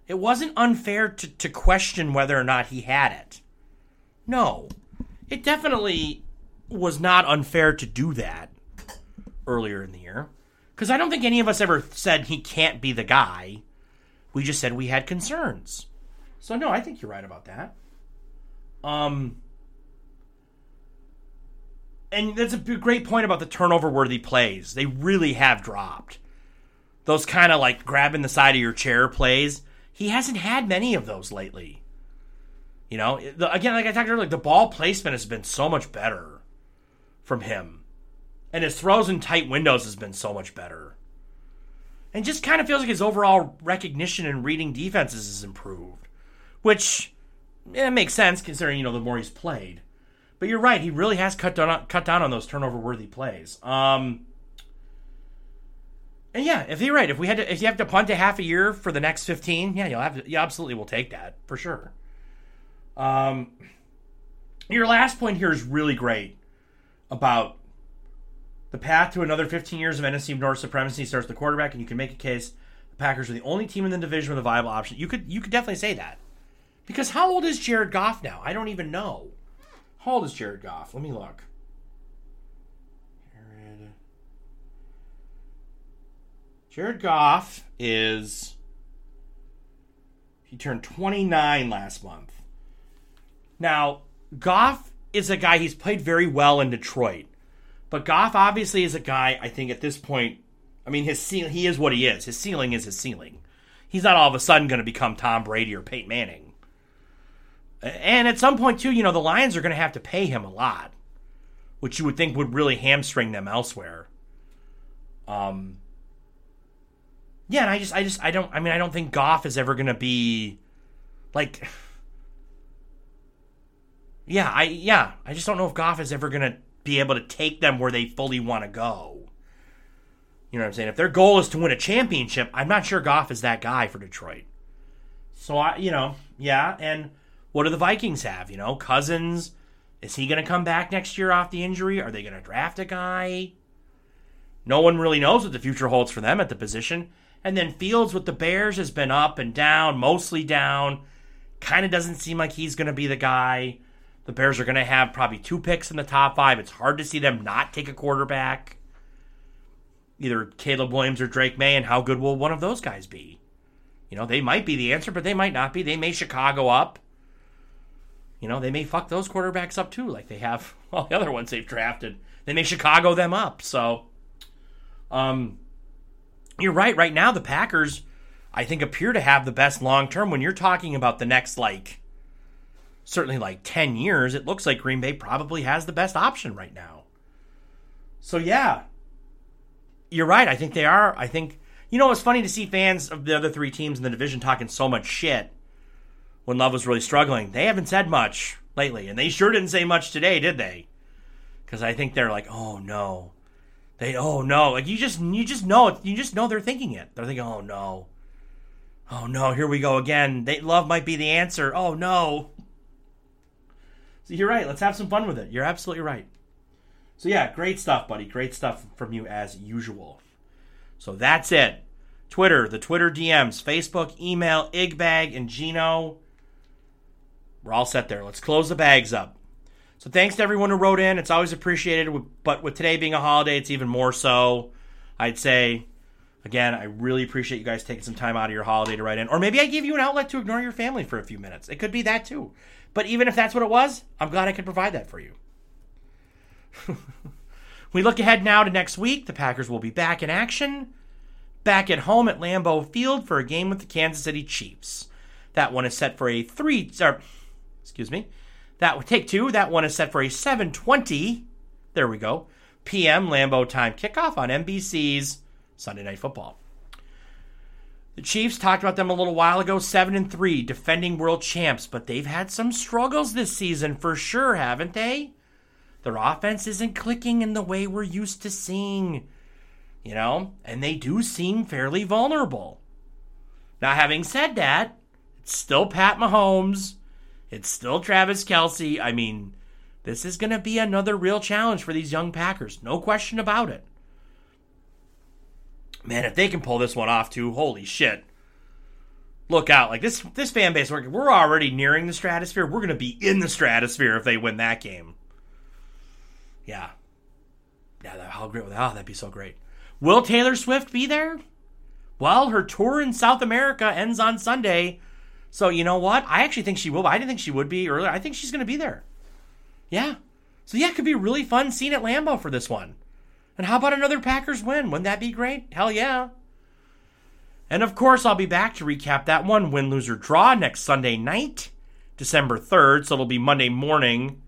It wasn't unfair to, to question whether or not he had it. No, it definitely was not unfair to do that earlier in the year. Because I don't think any of us ever said he can't be the guy. We just said we had concerns. So no, I think you're right about that. Um, and that's a great point about the turnover worthy plays. They really have dropped those kind of like grabbing the side of your chair plays. He hasn't had many of those lately. You know, eh, the, again, like I talked earlier, like the ball placement has been so much better from him, and his throws in tight windows has been so much better. And just kind of feels like his overall recognition and reading defenses has improved, which yeah, makes sense considering you know the more he's played. But you're right, he really has cut down on, cut down on those turnover worthy plays. Um, and yeah, if you're right, if we had to, if you have to punt a half a year for the next 15, yeah, you'll have to, you absolutely will take that for sure. Um, your last point here is really great about the path to another 15 years of NFC North supremacy starts the quarterback, and you can make a case the Packers are the only team in the division with a viable option. You could you could definitely say that because how old is Jared Goff now? I don't even know. How old is Jared Goff? Let me look. Jared Jared Goff is. He turned 29 last month. Now, Goff is a guy, he's played very well in Detroit. But Goff obviously is a guy, I think at this point, I mean, his ceiling, he is what he is. His ceiling is his ceiling. He's not all of a sudden going to become Tom Brady or Peyton Manning. And at some point, too, you know, the Lions are going to have to pay him a lot, which you would think would really hamstring them elsewhere. Um, yeah, and I just, I just, I don't. I mean, I don't think Goff is ever going to be like. Yeah, I yeah, I just don't know if Goff is ever going to be able to take them where they fully want to go. You know what I'm saying? If their goal is to win a championship, I'm not sure Goff is that guy for Detroit. So I, you know, yeah, and what do the Vikings have? You know, Cousins, is he going to come back next year off the injury? Are they going to draft a guy? No one really knows what the future holds for them at the position. And then Fields with the Bears has been up and down, mostly down. Kind of doesn't seem like he's going to be the guy. The Bears are going to have probably two picks in the top five. It's hard to see them not take a quarterback. either Caleb Williams or Drake Maye, and how good will one of those guys be? You know, they might be the answer, but they might not be. They may Chicago up. You know, they may fuck those quarterbacks up too, like they have all the other ones they've drafted. They may Chicago them up. So, um, you're right. Right now, the Packers, I think, appear to have the best long term. When you're talking about the next, like, certainly like 10 years, it looks like Green Bay probably has the best option right now. So, yeah, you're right. I think they are. I think, you know, it's funny to see fans of the other three teams in the division talking so much shit when Love was really struggling. They haven't said much lately, and they sure didn't say much today, did they? Because I think they're like, oh no, they, oh no, like you just, you just know, it, you just know they're thinking it. They're thinking, oh no, oh no, here we go again. They Love might be the answer. Oh no. So you're right. Let's have some fun with it. You're absolutely right. So yeah, great stuff, buddy. Great stuff from you as usual. So that's it. Twitter, the Twitter DMs, Facebook, email, Igbag, and Gino. We're all set there. Let's close the bags up. So thanks to everyone who wrote in. It's always appreciated, but with today being a holiday, it's even more so. I'd say, again, I really appreciate you guys taking some time out of your holiday to write in. Or maybe I gave you an outlet to ignore your family for a few minutes. It could be that too. But even if that's what it was, I'm glad I could provide that for you. we look ahead now to next week. The Packers will be back in action, back at home at Lambeau Field for a game with the Kansas City Chiefs. That one is set for a three. Excuse me. That would take two. That one is set for a 7:20. There we go. PM Lambeau time kickoff on NBC's Sunday Night Football. The Chiefs talked about them a little while ago, seven and three, defending world champs, but they've had some struggles this season for sure, haven't they? Their offense isn't clicking in the way we're used to seeing, you know, and they do seem fairly vulnerable. Now, having said that, it's still Pat Mahomes, it's still Travis Kelce. I mean, this is going to be another real challenge for these young Packers, no question about it. Man, if they can pull this one off too, holy shit. Look out. Like this this fan base, we're, we're already nearing the stratosphere. We're going to be in the stratosphere if they win that game. Yeah. Yeah, that, how great would that? Oh, that'd be so great. Will Taylor Swift be there? Well, her tour in South America ends on Sunday. So, you know what? I actually think she will. I didn't think she would be earlier. I think she's going to be there. Yeah. So, yeah, it could be really fun seeing at Lambeau for this one. And how about another Packers win? Wouldn't that be great? Hell yeah. And of course, I'll be back to recap that one win, loser, draw next Sunday night, December 3rd. So it'll be Monday morning,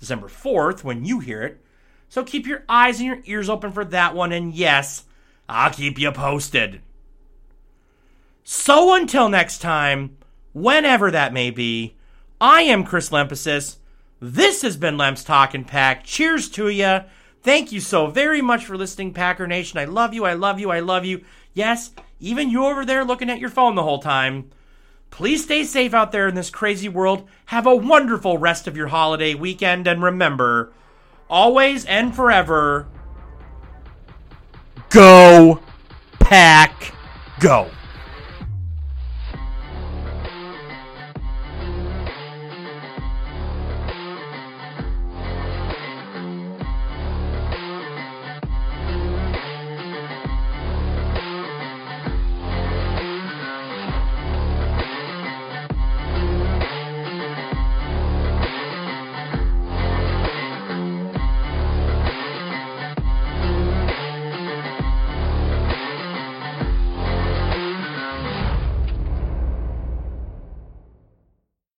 December 4th, when you hear it. So keep your eyes and your ears open for that one. And yes, I'll keep you posted. So until next time, whenever that may be, I am Chris Lempesis. This has been Lemps Talking Pack. Cheers to you. Thank you so very much for listening, Packer Nation. I love you. I love you. I love you. Yes, even you over there looking at your phone the whole time. Please stay safe out there in this crazy world. Have a wonderful rest of your holiday weekend. And remember, always and forever, go, pack, go.